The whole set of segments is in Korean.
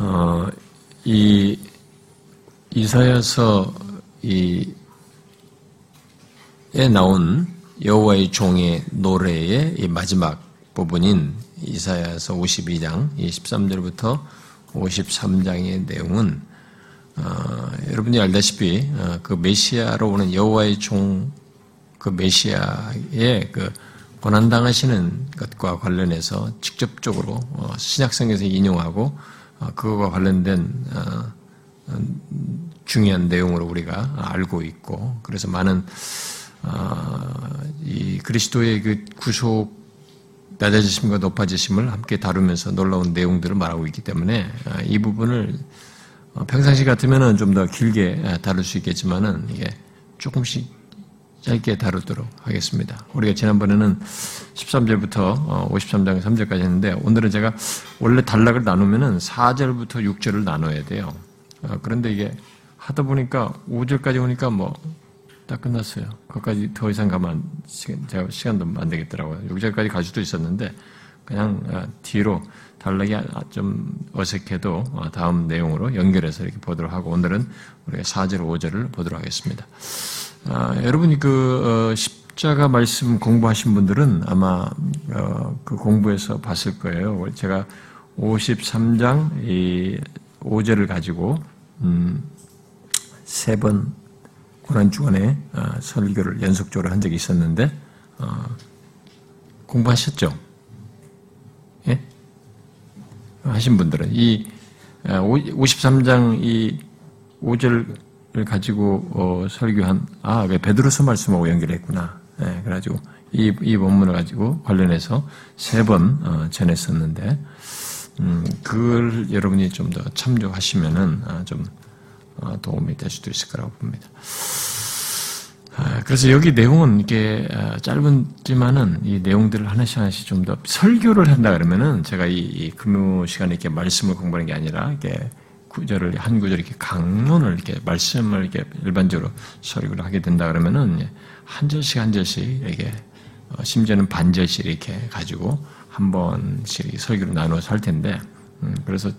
어, 이 이사야서 이에 나온 여호와의 종의 노래의 이 마지막 부분인 이사야서 52장 13절부터 53장의 내용은 어, 여러분이 알다시피 어, 그 메시아로 오는 여호와의 종 그 메시아의 그 고난 당하시는 것과 관련해서 직접적으로 어, 신약성에서 인용하고 어, 그거와 관련된 어, 중요한 내용으로 우리가 알고 있고 그래서 많은 이 그리스도의 그 구속 낮아지심과 높아지심을 함께 다루면서 놀라운 내용들을 말하고 있기 때문에 이 부분을 평상시 같으면은 좀 더 길게 다룰 수 있겠지만은 이게 조금씩 짧게 다루도록 하겠습니다. 우리가 지난번에는 13절부터 53장 3절까지 했는데 오늘은 제가 원래 단락을 나누면은 4절부터 6절을 나눠야 돼요. 어, 그런데 이게 하다 보니까 5절까지 오니까 뭐 다 끝났어요. 거기까지 더 이상 가면 시간, 제가 시간도 안 되겠더라고요. 6절까지 갈 수도 있었는데 그냥 어, 뒤로 단락이 좀 어색해도 어, 다음 내용으로 연결해서 이렇게 보도록 하고 오늘은 우리가 4절, 5절을 보도록 하겠습니다. 아, 여러분이 그 어, 십자가 말씀 공부하신 분들은 아마 어, 그 공부에서 봤을 거예요. 제가 53장 이 5절을 가지고 음, 세번 고난 주간에 어, 설교를 연속적으로 한 적이 있었는데 어, 공부하셨죠? 예? 하신 분들은 이 53장 어, 이 5절 을 가지고 어, 설교한 아 베드로서 말씀하고 연결했구나. 네, 그래가지고 이, 이 본문을 가지고 관련해서 세번 어, 전했었는데 음, 그걸 여러분이 좀 더 참조하시면은 아, 좀 어, 도움이 될 수도 있을 거라고 봅니다. 아, 그래서 여기 내용은 이게 아, 짧은지만은 이 내용들을 하나씩 하나씩 좀 더 설교를 한다 그러면은 제가 이, 이 금요 시간에 이렇게 말씀을 공부하는 게 아니라 이게 구절을 한 구절 이렇게 강론을 이렇게 말씀을 이렇게 일반적으로 설교를 하게 된다 그러면은 한 절씩 한 절씩 이렇게 어, 심지어는 반 절씩 이렇게 가지고 한 번씩 설교를 나누어서 할 텐데 음, 그래서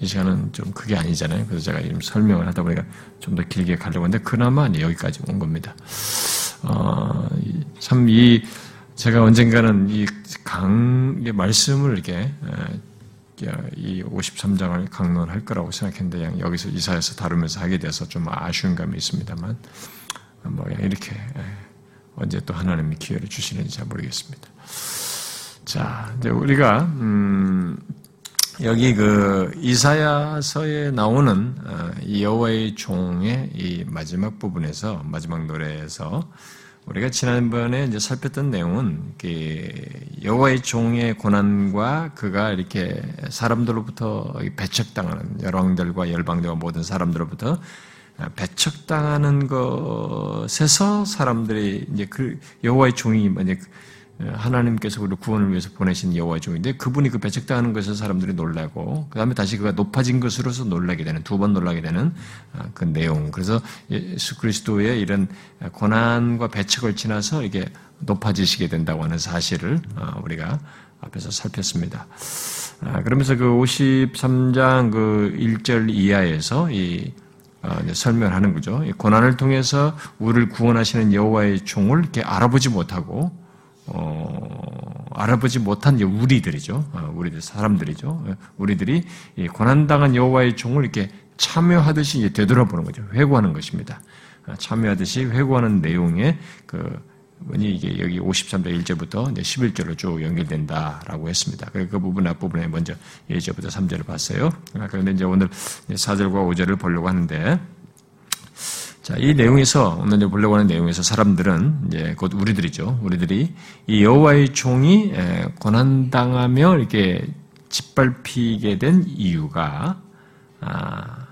이 시간은 좀 그게 아니잖아요. 그래서 제가 지금 설명을 하다 보니까 좀 더 길게 가려고 하는데 그나마 여기까지 온 겁니다. 어, 참이 제가 언젠가는 이 강, 말씀을 이렇게 이 53장을 강론할 거라고 생각했는데 여기서 이사에서 다루면서 하게 돼서 좀 아쉬운 감이 있습니다만 뭐 이렇게 예, 언제 또 하나님이 기회를 주시는지 잘 모르겠습니다. 자, 이제 우리가 음 여기 그 이사야서에 나오는 어, 여호와의 종의 이 마지막 부분에서 마지막 노래에서 우리가 지난번에 이제 살폈던 내용은 여호와의 종의 고난과 그가 이렇게 사람들로부터 배척당하는 열왕들과 열방들과 모든 사람들로부터 배척당하는 것에서 사람들이 이제 그 여호와의 종이 이제 하나님께서 우리 구원을 위해서 보내신 여호와의 종인데 그분이 그 배척당하는 것에서 사람들이 놀라고 그 다음에 다시 그가 높아진 것으로서 놀라게 되는 두 번 놀라게 되는 아, 그 내용. 그래서 예수 그리스도의 이런 고난과 배척을 지나서 이게 높아지시게 된다고 하는 사실을 아, 우리가 앞에서 살폈습니다. 아, 그러면서 그 53장 그 1절 이하에서 이 설명하는 거죠. 고난을 통해서 우리를 구원하시는 여호와의 종을 이렇게 알아보지 못하고 어, 알아보지 못한 우리들이죠. 어, 우리들 사람들이죠. 어, 우리들이 고난당한 여호와의 종을 이렇게 참여하듯이 되돌아보는 거죠. 회고하는 것입니다. 어, 참여하듯이 회고하는 내용의 그 뭐니 이게 여기 53장 1절부터 11절로 쭉 연결된다라고 했습니다. 그, 그 부분 앞부분에 먼저 1절부터 3절을 봤어요. 아, 그런데 이제 오늘 4절과 5절을 보려고 하는데 자, 이 내용에서 오늘 보려고 하는 내용에서 사람들은 이제 곧 우리들이죠. 우리들이 이 여호와의 종이 고난 당하며 이렇게 짓밟히게 된 이유가 아,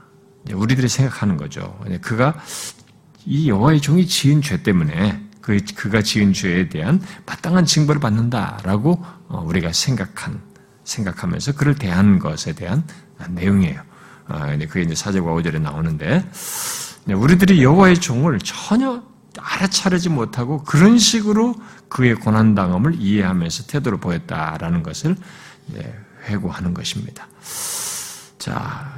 우리들이 생각하는 거죠. 그가 이 여호와의 종이 지은 죄 때문에 그 그가 지은 죄에 대한 마땅한 징벌을 받는다라고 어, 우리가 생각한 생각하면서 그를 대한 것에 대한 내용이에요. 아, 그게 이제 사절과 오절에 나오는데 네, 우리들이 여호와의 종을 전혀 알아차리지 못하고 그런 식으로 그의 고난 당함을 이해하면서 태도를 보였다라는 것을 회고하는 것입니다. 자,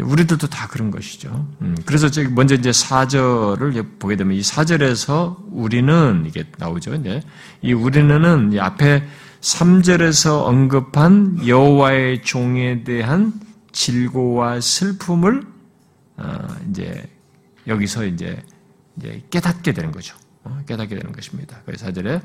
우리들도 다 그런 것이죠. 음, 그래서 먼저 이제 사절을 보게 되면 이 사절에서 우리는 이게 나오죠. 이제 이 우리는은 이 앞에 3절에서 언급한 여호와의 종에 대한 질고와 슬픔을 어, 이제 여기서 이제 깨닫게 되는 거죠. 어, 깨닫게 되는 것입니다. 그래서 사절에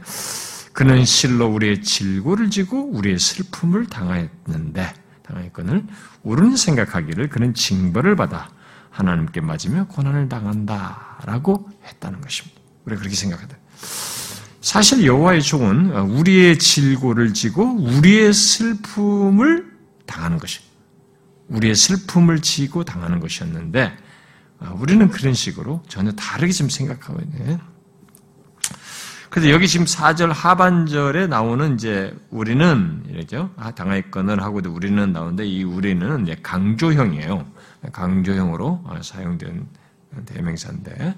그는 실로 우리의 질고를 지고 우리의 슬픔을 당하였는데 당했건을 우리는 생각하기를 그는 징벌을 받아 하나님께 맞으며 고난을 당한다라고 했다는 것입니다. 우리가 그렇게 생각하다. 사실 여호와의 종은 우리의 질고를 지고 우리의 슬픔을 당하는 것이 우리의 슬픔을 지고 당하는 것이었는데 우리는 그런 식으로 전혀 다르게 지금 생각하고 있네. 그래서 여기 지금 4절 하반절에 나오는 이제 우리는 이러죠. 아, 당하였건을 하고도 우리는 나오는데 이 우리는 이제 강조형이에요. 강조형으로 아, 사용된 대명사인데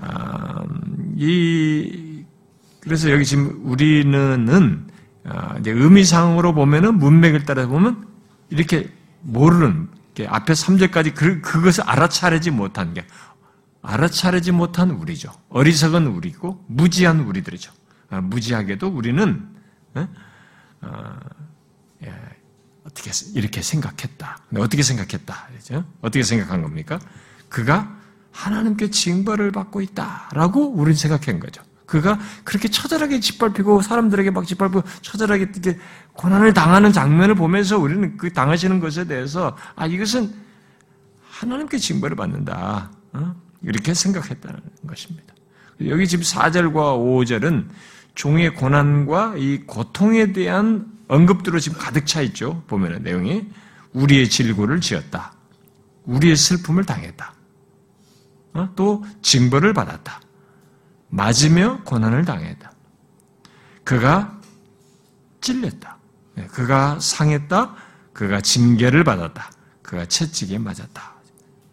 아, 이 그래서 여기 지금 우리는은 아, 이제 의미상으로 보면은 문맥을 따라 보면 이렇게 모르는 앞에 3절까지 그, 그것을 알아차리지 못한 게 알아차리지 못한 우리죠. 어리석은 우리고 무지한 우리들이죠. 아, 무지하게도 우리는 어? 어, 예, 어떻게 이렇게 생각했다. 어떻게 생각했다. 그죠? 어떻게 생각한 겁니까? 그가 하나님께 징벌을 받고 있다라고 우리는 생각한 거죠. 그가 그렇게 처절하게 짓밟히고 사람들에게 막 짓밟고 처절하게 이렇게 고난을 당하는 장면을 보면서 우리는 그 당하시는 것에 대해서 아 이것은 하나님께 징벌을 받는다. 어? 이렇게 생각했다는 것입니다. 여기 지금 4절과 5절은 종의 고난과 이 고통에 대한 언급들로 지금 가득 차 있죠. 보면은 내용이 우리의 질고를 지었다. 우리의 슬픔을 당했다. 어? 또 징벌을 받았다. 맞으며 고난을 당했다. 그가 찔렸다. 네, 그가 상했다. 그가 징계를 받았다. 그가 채찍에 맞았다.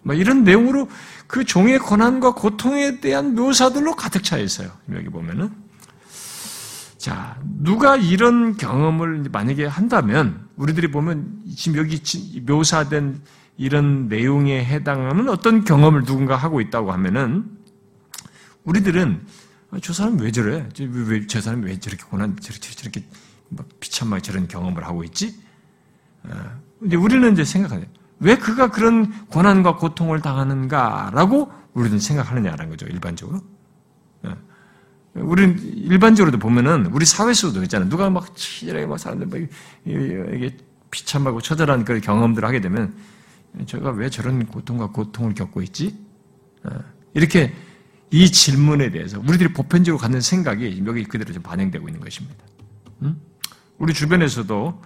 뭐 이런 내용으로 그 종의 고난과 고통에 대한 묘사들로 가득 차 있어요. 여기 보면은. 자, 누가 이런 경험을 만약에 한다면, 우리들이 보면 지금 여기 묘사된 이런 내용에 해당하는 어떤 경험을 누군가 하고 있다고 하면은, 우리들은 아, 저 사람 왜 저래? 왜, 저 사람 왜 저렇게 고난, 저렇게, 저렇게 비참하게 저런 경험을 하고 있지? 아, 근데 우리는 이제 생각하죠. 왜 그가 그런 고난과 고통을 당하는가라고 우리는 생각하느냐라는 거죠, 일반적으로. 예. 우리는 일반적으로도 보면은 우리 사회 속도 있잖아요. 누가 막 치열하게 막 사람들 막 이게 비참하고 처절한 그런 경험들을 하게 되면 제가 왜 저런 고통과 고통을 겪고 있지? 예. 이렇게 이 질문에 대해서 우리들이 보편적으로 갖는 생각이 여기 그대로 좀 반영되고 있는 것입니다. 우리 주변에서도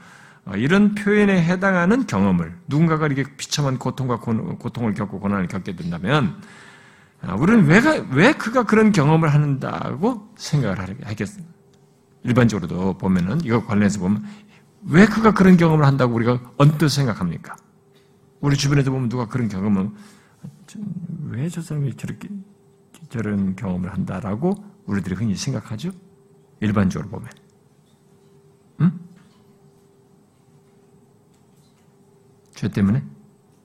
어, 이런 표현에 해당하는 경험을 누군가가 이렇게 비참한 고통과 고통을 겪고 고난을 겪게 된다면 아, 우리는 왜, 왜 그가 그런 경험을 한다고 생각을 하겠습니까? 일반적으로도 보면은 이거 관련해서 보면 왜 그가 그런 경험을 한다고 우리가 언뜻 생각합니까? 우리 주변에도 보면 누가 그런 경험을 왜 저 사람이 저렇게 저런 경험을 한다라고 우리들이 흔히 생각하죠? 일반적으로 보면. 응? 죄 때문에?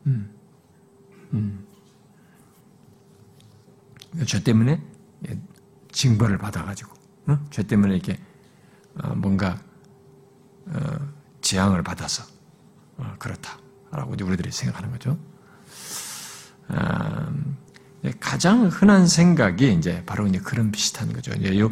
음. 음. 죄 때문에 징벌을 받아가지고, 어? 죄 때문에 이렇게 어, 뭔가 어, 재앙을 받아서 어, 그렇다라고 우리들이 생각하는 거죠. 음, 가장 흔한 생각이 이제 바로 이제 그런 비슷한 거죠. 이제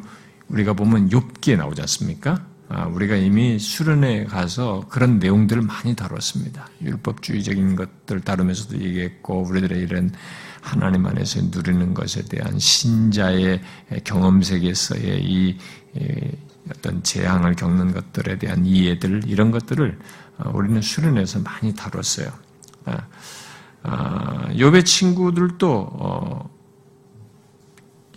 우리가 보면 욥기에 나오지 않습니까? 아, 우리가 이미 수련회 가서 그런 내용들을 많이 다뤘습니다. 율법주의적인 것들 다루면서도 얘기했고, 우리들의 이런 하나님 안에서 누리는 것에 대한 신자의 경험 세계에서의 이 어떤 재앙을 겪는 것들에 대한 이해들, 이런 것들을 어, 우리는 수련회에서 많이 다뤘어요. 아, 욥의 친구들도 어,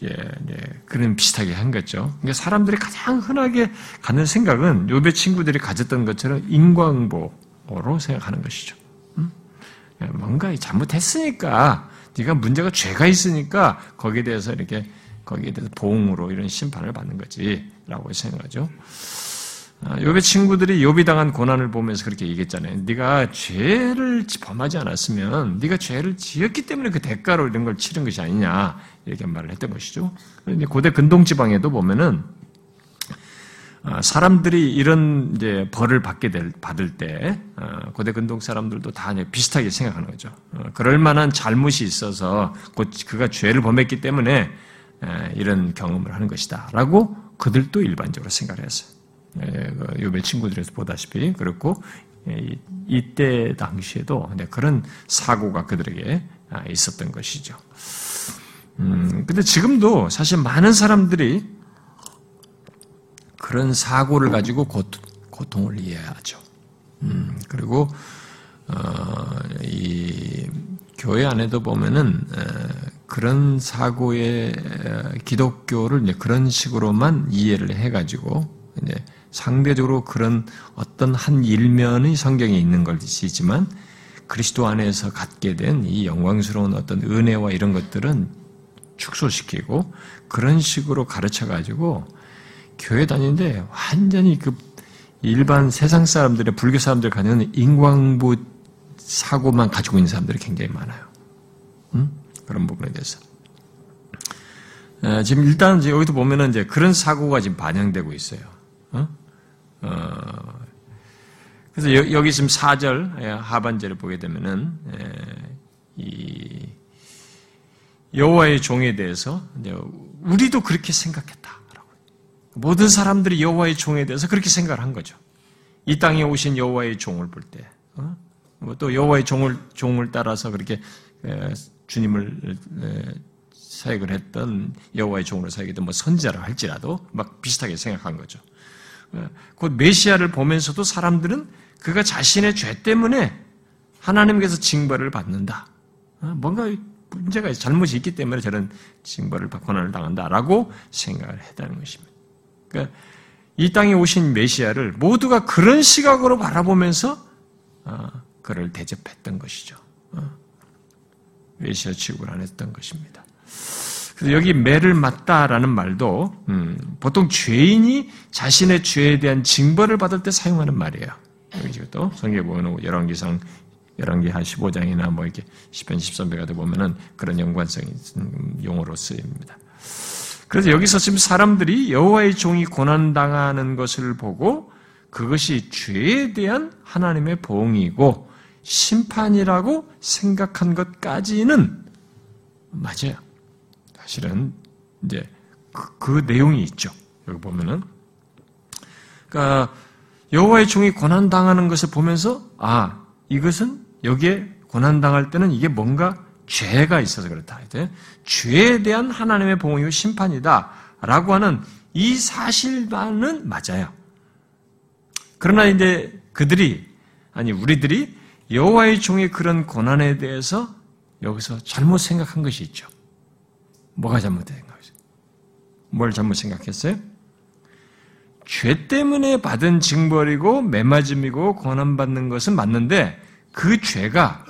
예, 예, 그런 비슷하게 한 거죠. 그러니까 사람들이 가장 흔하게 갖는 생각은 요배 친구들이 가졌던 것처럼 인광보로 생각하는 것이죠. 음? 예, 뭔가 잘못했으니까 네가 문제가 죄가 있으니까 거기에 대해서 이렇게 거기에 대해서 보응으로 이런 심판을 받는 거지라고 생각하죠. 요의 아, 친구들이 요비 당한 고난을 보면서 그렇게 얘기했잖아요. 네가 죄를 범하지 않았으면 네가 죄를 지었기 때문에 그 대가로 이런 걸 치른 것이 아니냐 이렇게 말을 했던 것이죠. 고대 근동 지방에도 보면은 아, 사람들이 이런 이제 벌을 받게 될, 받을 때 아, 고대 근동 사람들도 다 비슷하게 생각하는 거죠. 어, 그럴 만한 잘못이 있어서 곧 그가 죄를 범했기 때문에 이런 경험을 하는 것이다라고 그들도 일반적으로 생각을 했어요. 요배 그 친구들에서 보다시피 그렇고 이때 당시에도 그런 사고가 그들에게 아, 있었던 것이죠. 음, 근데 지금도 사실 많은 사람들이 그런 사고를 가지고 고통, 을 이해하죠. 음, 그리고 어, 이 교회 안에도 보면은 그런 사고의 기독교를 이제 그런 식으로만 이해를 해가지고 이제 상대적으로 그런 어떤 한 일면의 성경에 있는 것이지만 그리스도 안에서 갖게 된 이 영광스러운 어떤 은혜와 이런 것들은 축소시키고 그런 식으로 가르쳐 가지고 교회 다니는데 완전히 그 일반 세상 사람들의 불교 사람들 가는 인광부 사고만 가지고 있는 사람들이 굉장히 많아요. 음? 그런 부분에 대해서. 지금 일단 여기도 보면은 이제 그런 사고가 지금 반영되고 있어요. 어? 어, 그래서 여, 기 지금 4절 예, 하반절을 보게 되면은 예, 이 여호와의 종에 대해서 우리도 그렇게 생각했다라고. 모든 사람들이 여호와의 종에 대해서 그렇게 생각을 한 거죠. 이 땅에 오신 여호와의 종을 볼 때, 어? 또 여호와의 종을 종을 따라서 그렇게 주님을 사역을 했던 여호와의 종으로 사역했던 뭐 선지자라 할지라도 막 비슷하게 생각한 거죠. 곧 메시아를 보면서도 사람들은 그가 자신의 죄 때문에 하나님께서 징벌을 받는다. 어, 뭔가 문제가 잘못이 있기 때문에 저런 징벌을 고난을 당한다라고 생각을 했다는 것입니다. 그러니까 이 땅에 오신 메시아를 모두가 그런 시각으로 바라보면서 어, 그를 대접했던 것이죠. 어, 메시아 취급을 안 했던 것입니다. 그래서 여기 매를 맞다라는 말도 음, 보통 죄인이 자신의 죄에 대한 징벌을 받을 때 사용하는 말이에요. 여기 또 성경에 보면 열왕기상 열왕기 한 15장이나 뭐 이렇게 10편 13편 같은 보면은 그런 연관성이 용어로 쓰입니다. 그래서 여기서 지금 사람들이 여호와의 종이 고난 당하는 것을 보고 그것이 죄에 대한 하나님의 보응이고 심판이라고 생각한 것까지는 맞아요. 사실은 이제 그, 그 내용이 있죠. 여기 보면은 그러니까 여호와의 종이 고난 당하는 것을 보면서 아 이것은 여기에 고난 당할 때는 이게 뭔가 죄가 있어서 그렇다. 죄에 대한 하나님의 봉이요 심판이다라고 하는 이 사실만은 맞아요. 그러나 이제 그들이 아니 우리들이 여호와의 종의 그런 고난에 대해서 여기서 잘못 생각한 것이 있죠. 뭐가 잘못된 거죠? 뭘 잘못 생각했어요? 죄 때문에 받은 징벌이고 매맞음이고 고난받는 것은 맞는데 그 죄가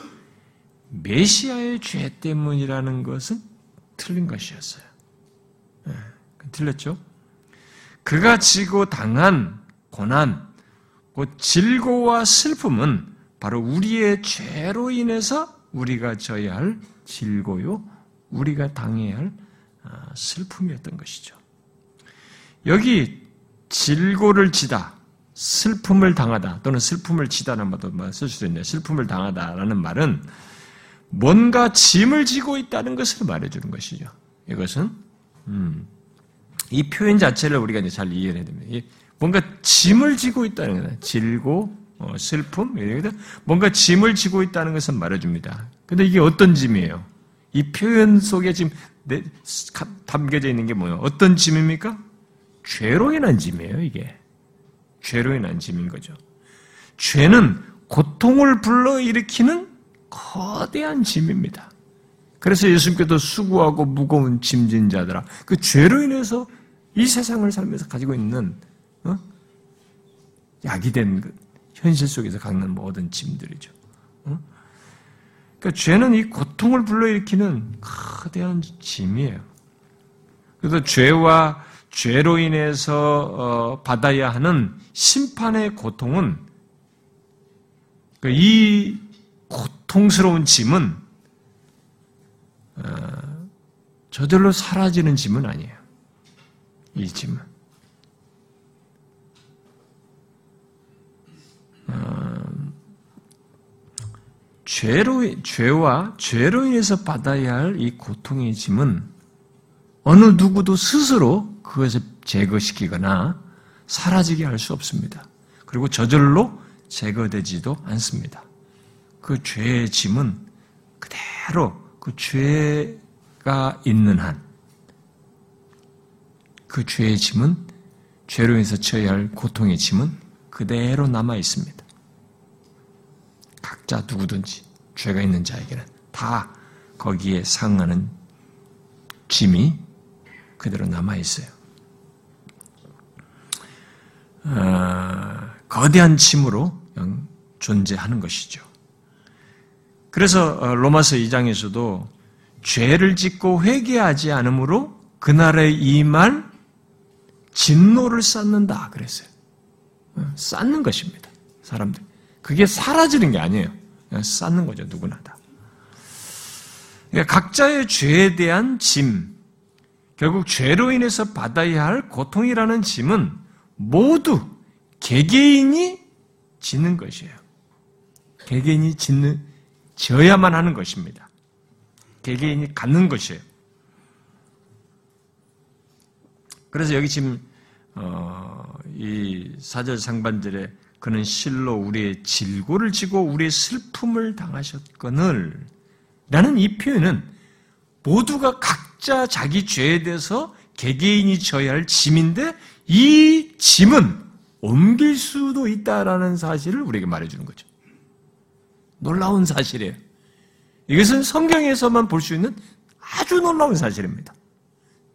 메시아의 죄 때문이라는 것은 틀린 것이었어요. 네, 틀렸죠? 그가 지고 당한 고난, 곧 질고와 슬픔은 바로 우리의 죄로 인해서 우리가 져야 할 질고요, 우리가 당해야 할 아, 슬픔이었던 것이죠. 여기 질고를 지다, 슬픔을 당하다 또는 슬픔을 지다는 말도 쓸 수도 있는데 슬픔을 당하다라는 말은 뭔가 짐을 지고 있다는 것을 말해주는 것이죠. 이것은 음, 이 표현 자체를 우리가 이제 잘 이해해야 됩니다. 뭔가 짐을 지고 있다는 거예요. 질고 어, 슬픔 뭔가 짐을 지고 있다는 것은 말해줍니다. 근데 이게 어떤 짐이에요? 이 표현 속에 지금 담겨져 있는 게 뭐예요? 어떤 짐입니까? 죄로 인한 짐이에요, 이게. 죄로 인한 짐인 거죠. 죄는 고통을 불러일으키는 거대한 짐입니다. 그래서 예수님께서 수고하고 무거운 짐진 자들아, 그 죄로 인해서 이 세상을 살면서 가지고 있는 어? 약이 된 현실 속에서 갖는 모든 짐들이죠. 어? 그러니까 죄는 이 고통을 불러일으키는 거대한 짐이에요. 그래서 죄와 죄로 인해서 어, 받아야 하는 심판의 고통은 그이 고통스러운 짐은 어, 저절로 사라지는 짐은 아니에요. 이 짐은. 어, 죄로, 죄와 죄로 인해서 받아야 할 이 고통의 짐은 어느 누구도 스스로 그것을 제거시키거나 사라지게 할 수 없습니다. 그리고 저절로 제거되지도 않습니다. 그 죄의 짐은 그대로 그 죄가 있는 한, 그 죄의 짐은 죄로 인해서 쳐야 할 고통의 짐은 그대로 남아 있습니다. 각자 누구든지 죄가 있는 자에게는 다 거기에 상하는 짐이 그대로 남아 있어요. 어, 거대한 짐으로 존재하는 것이죠. 그래서 어, 로마서 2장에서도 죄를 짓고 회개하지 않으므로 그날에 임할 진노를 쌓는다 그랬어요. 어, 쌓는 것입니다. 사람들. 그게 사라지는 게 아니에요. 쌓는 거죠. 누구나 다. 그러니까 각자의 죄에 대한 짐, 결국 죄로 인해서 받아야 할 고통이라는 짐은 모두 개개인이 짓는 것이에요. 개개인이 짓는, 져야만 하는 것입니다. 개개인이 갖는 것이에요. 그래서 여기 지금, 어, 이 사절 상반절에 그는 실로 우리의 질고를 지고 우리의 슬픔을 당하셨거늘 라는 이 표현은 모두가 각자 자기 죄에 대해서 개개인이 져야 할 짐인데 이 짐은 옮길 수도 있다라는 사실을 우리에게 말해주는 거죠. 놀라운 사실이에요. 이것은 성경에서만 볼 수 있는 아주 놀라운 사실입니다.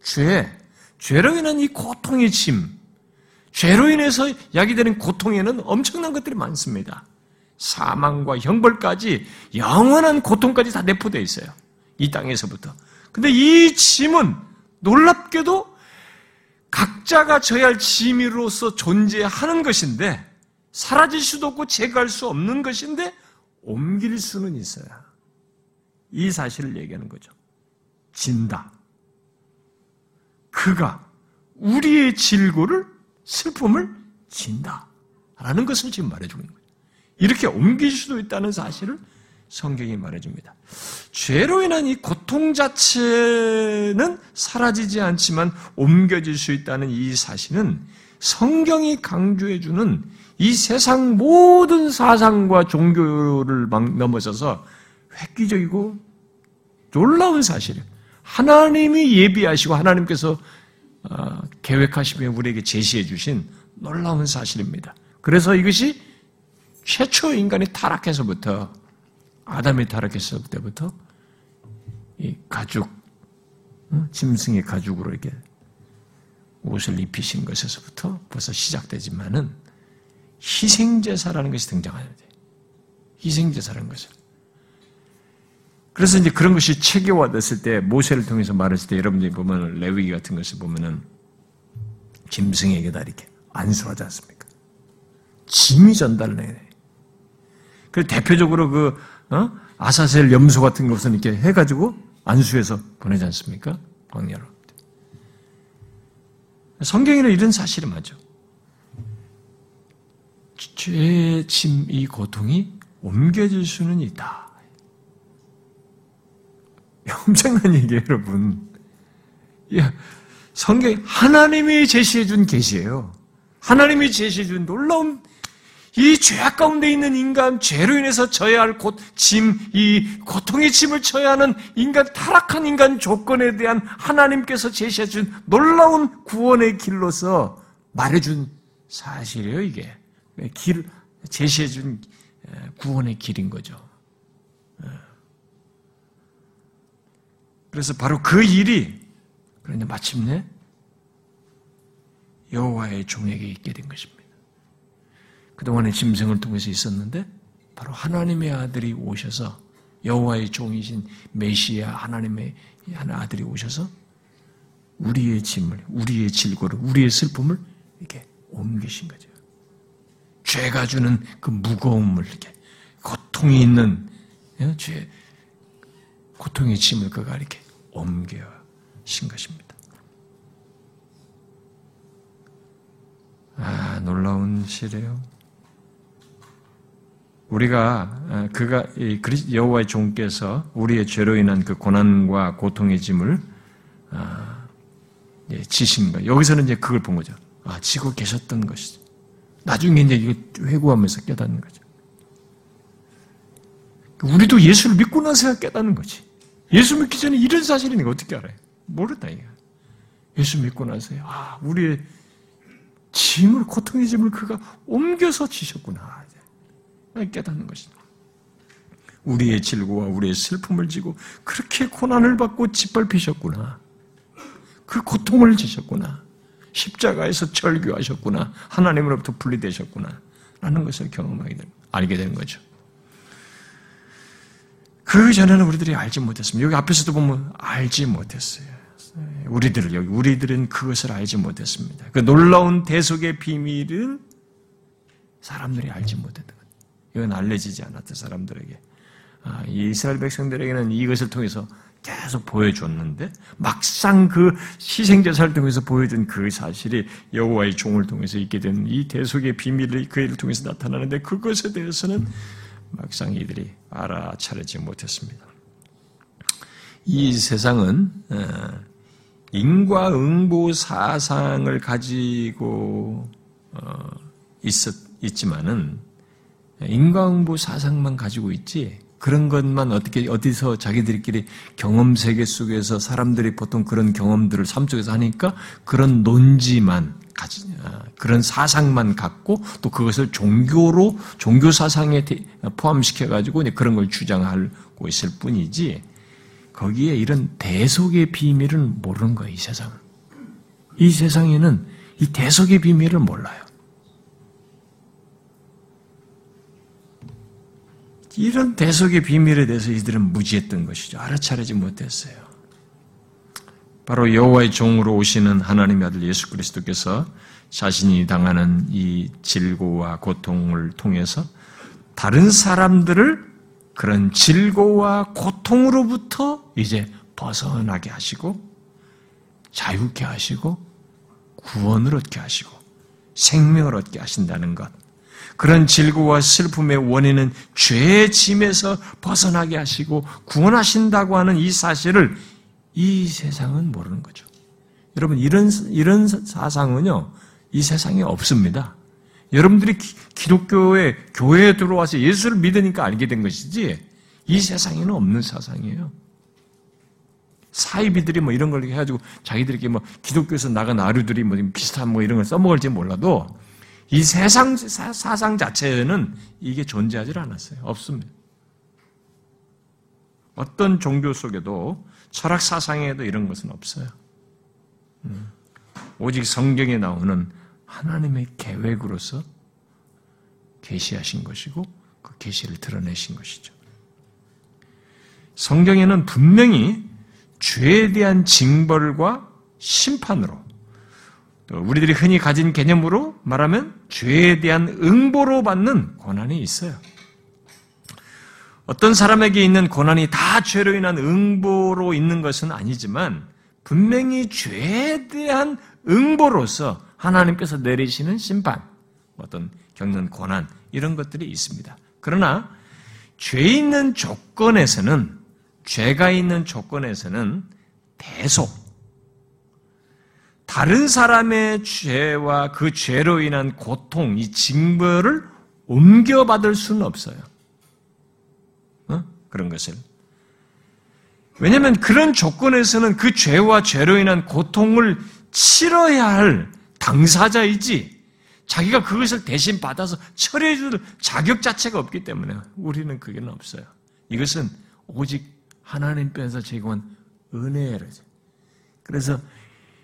죄, 죄로 인한 이 고통의 짐, 죄로 인해서 야기되는 고통에는 엄청난 것들이 많습니다. 사망과 형벌까지 영원한 고통까지 다 내포되어 있어요. 이 땅에서부터. 근데 이 짐은 놀랍게도 각자가 져야 할 짐으로서 존재하는 것인데 사라질 수도 없고 제거할 수 없는 것인데 옮길 수는 있어요. 이 사실을 얘기하는 거죠. 진다. 그가 우리의 질고를 슬픔을 진다. 라는 것을 지금 말해주는 거예요. 이렇게 옮길 수도 있다는 사실을 성경이 말해줍니다. 죄로 인한 이 고통 자체는 사라지지 않지만 옮겨질 수 있다는 이 사실은 성경이 강조해주는 이 세상 모든 사상과 종교를 넘어서서 획기적이고 놀라운 사실이에요. 하나님이 예비하시고 하나님께서 어, 계획하시며 우리에게 제시해 주신 놀라운 사실입니다. 그래서 이것이 최초 인간이 타락해서부터 아담이 타락했을 때부터 이 가죽 어, 짐승의 가죽으로 이렇게 옷을 입히신 것에서부터 벌써 시작되지만은 희생제사라는 것이 돼. 희생제사라는 것을. 그래서 이제 그런 것이 체계화됐을 때 모세를 통해서 말했을 때 여러분들이 보면 레위기 같은 것을 보면은 짐승에게 다 이렇게 안수하지 않습니까? 짐이 전달을 해야 돼. 그 대표적으로 그 어? 아사셀 염소 같은 것은 이렇게 해가지고 안수해서 보내지 않습니까? 광야로. 성경에는 이런 사실이 맞죠. 죄의 짐, 이 고통이 옮겨질 수는 있다. 엄청난 얘기예요, 여러분. 야, 성경 하나님이 제시해 준 계시예요. 하나님이 제시해 준 놀라운 이 죄악 가운데 있는 인간, 죄로 인해서 져야 할 곧, 짐, 이 고통의 짐을 져야 하는 인간, 타락한 인간 조건에 대한 하나님께서 제시해 준 놀라운 구원의 길로서 말해준 사실이에요, 이게. 길, 제시해 준 구원의 길인 거죠. 그래서 바로 그 일이 그런데 마침내 여호와의 종에게 있게 된 것입니다. 그동안의 짐승을 통해서 있었는데 바로 하나님의 아들이 오셔서 여호와의 종이신 메시아 하나님의 하나 아들이 오셔서 우리의 짐을, 우리의 질고를, 우리의 슬픔을 이렇게 옮기신 거죠. 죄가 주는 그 무거움을 이렇게 고통이 있는 예, 죄, 고통의 짐을 그가 이렇게 옮겨신 것입니다. 아, 놀라운 시래요. 우리가 아, 그가 여호와의 종께서 우리의 죄로 인한 그 고난과 고통의 짐을 아, 예, 지신 거. 여기서는 이제 그걸 본 거죠. 아, 지고 계셨던 것이죠. 나중에 이제 이거 회고하면서 깨닫는 거죠. 우리도 예수를 믿고 나서야 깨닫는 거지. 예수 믿기 전에 이런 사실이니까 거 어떻게 알아요? 모른다, 이거. 예수 믿고 나서야, 아, 우리의 짐을, 고통의 짐을 그가 옮겨서 지셨구나. 깨닫는 것이다. 우리의 질고와 우리의 슬픔을 지고 그렇게 고난을 받고 짓밟히셨구나. 그 고통을 지셨구나. 십자가에서 절규하셨구나. 하나님으로부터 분리되셨구나. 라는 것을 경험하게 되 알게 된 거죠. 그 전에는 우리들이 알지 못했습니다. 여기 앞에서도 보면 알지 못했어요. 우리들 여기 우리들은 그것을 알지 못했습니다. 그 놀라운 대속의 비밀을 사람들이 알지 못했던 것. 이건 알려지지 않았던 사람들에게 아, 이스라엘 백성들에게는 이것을 통해서 계속 보여줬는데 막상 그 희생제사를 통해서 보여준 그 사실이 여호와의 종을 통해서 있게 된 이 대속의 비밀이 그를 통해서 나타나는데 그것에 대해서는 막상 이들이 알아차리지 못했습니다. 이 세상은 어, 인과응보 사상을 가지고 어, 있었, 있지만은 인과응보 사상만 가지고 있지 그런 것만 어떻게 어디서 자기들끼리 경험 세계 속에서 사람들이 보통 그런 경험들을 삶 속에서 하니까 그런 논지만 가지 아, 그런 사상만 갖고 또 그것을 종교로 종교 사상에 포함시켜 가지고 그런 걸 주장하고 있을 뿐이지 거기에 이런 대속의 비밀은 모르는 거예요 이 세상은 이 세상에는 이 대속의 비밀을 몰라요. 이런 대속의 비밀에 대해서 이들은 무지했던 것이죠. 알아차리지 못했어요. 바로 여호와의 종으로 오시는 하나님의 아들 예수 그리스도께서 자신이 당하는 이 질고와 고통을 통해서 다른 사람들을 그런 질고와 고통으로부터 이제 벗어나게 하시고 자유케 하시고 구원을 얻게 하시고 생명을 얻게 하신다는 것. 그런 질고와 슬픔의 원인은 죄의 짐에서 벗어나게 하시고 구원하신다고 하는 이 사실을 이 세상은 모르는 거죠. 여러분, 이런, 이런 사상은요, 이 세상에 없습니다. 여러분들이 기, 독교의 교회에 들어와서 예수를 믿으니까 알게 된 것이지, 이 세상에는 없는 사상이에요. 사이비들이 뭐 이런 걸 해가지고 자기들끼리 뭐 기독교에서 나간 아류들이 뭐 비슷한 뭐 이런 걸 써먹을지 몰라도 이 세상 사상 자체에는 이게 존재하지 않았어요. 없습니다. 어떤 종교 속에도 철학 사상에도 이런 것은 없어요. 음. 오직 성경에 나오는 하나님의 계획으로서 계시하신 것이고 그 계시를 드러내신 것이죠. 성경에는 분명히 죄에 대한 징벌과 심판으로 우리들이 흔히 가진 개념으로 말하면 죄에 대한 응보로 받는 고난이 있어요. 어떤 사람에게 있는 고난이 다 죄로 인한 응보로 있는 것은 아니지만 분명히 죄에 대한 응보로서 하나님께서 내리시는 심판, 어떤 겪는 고난 이런 것들이 있습니다. 그러나 죄 있는 조건에서는 죄가 있는 조건에서는 대속 다른 사람의 죄와 그 죄로 인한 고통, 이 징벌을 옮겨받을 수는 없어요. 어? 그런 것을. 왜냐하면 그런 조건에서는 그 죄와 죄로 인한 고통을 치러야 할 당사자이지 자기가 그것을 대신 받아서 처리해 줄 자격 자체가 없기 때문에 우리는 그게는 없어요. 이것은 오직 하나님께서 제공한 은혜라죠. 그래서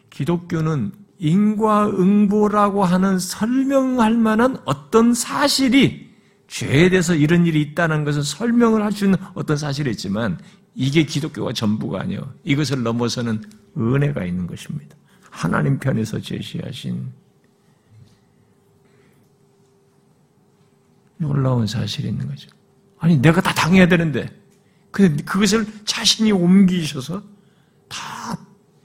기독교는 인과응보라고 하는 설명할 만한 어떤 사실이 죄에 대해서 이런 일이 있다는 것을 설명을 할수 있는 어떤 사실이 있지만 이게 기독교가 전부가 아니에요. 이것을 넘어서는 은혜가 있는 것입니다. 하나님 편에서 제시하신 놀라운 사실이 있는 거죠. 아니, 내가 다 당해야 되는데, 근데 그것을 자신이 옮기셔서 다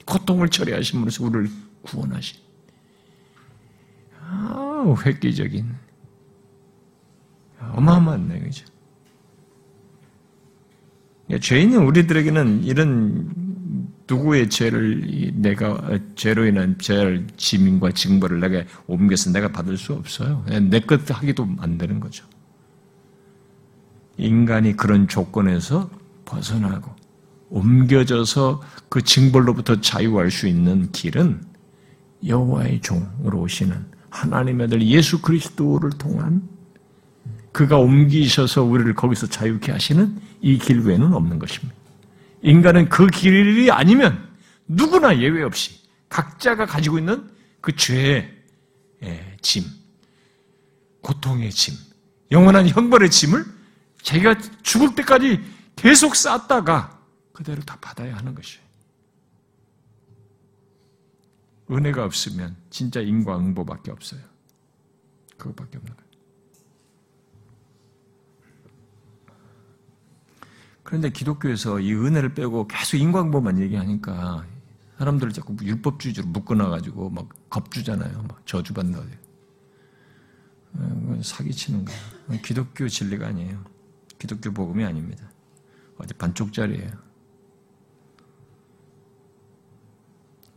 고통을 처리하심으로써 우리를 구원하신. 아, 획기적인. 어마어마한 내용이죠. 죄인은 우리들에게는 이런 누구의 죄를 내가 죄로 인한 죄를 지민과 징벌을 내가 옮겨서 내가 받을 수 없어요. 내 것 하기도 안 되는 거죠. 인간이 그런 조건에서 벗어나고 옮겨져서 그 징벌로부터 자유할 수 있는 길은 여호와의 종으로 오시는 하나님의 아들 예수 그리스도를 통한 그가 옮기셔서 우리를 거기서 자유케 하시는 이 길 외에는 없는 것입니다. 인간은 그 길이 아니면 누구나 예외 없이 각자가 가지고 있는 그 죄의 짐, 고통의 짐, 영원한 형벌의 짐을 자기가 죽을 때까지 계속 쌓다가 그대로 다 받아야 하는 것이에요. 은혜가 없으면 진짜 인과응보밖에 없어요. 그것밖에 없는 거예요. 그런데 기독교에서 이 은혜를 빼고 계속 인광보만 얘기하니까 사람들을 자꾸 율법주의로 묶어놔가지고 막 겁주잖아요. 막 저주받는다. 어, 사기치는 거예요. 기독교 진리가 아니에요. 기독교 복음이 아닙니다. 어디 반쪽짜리예요.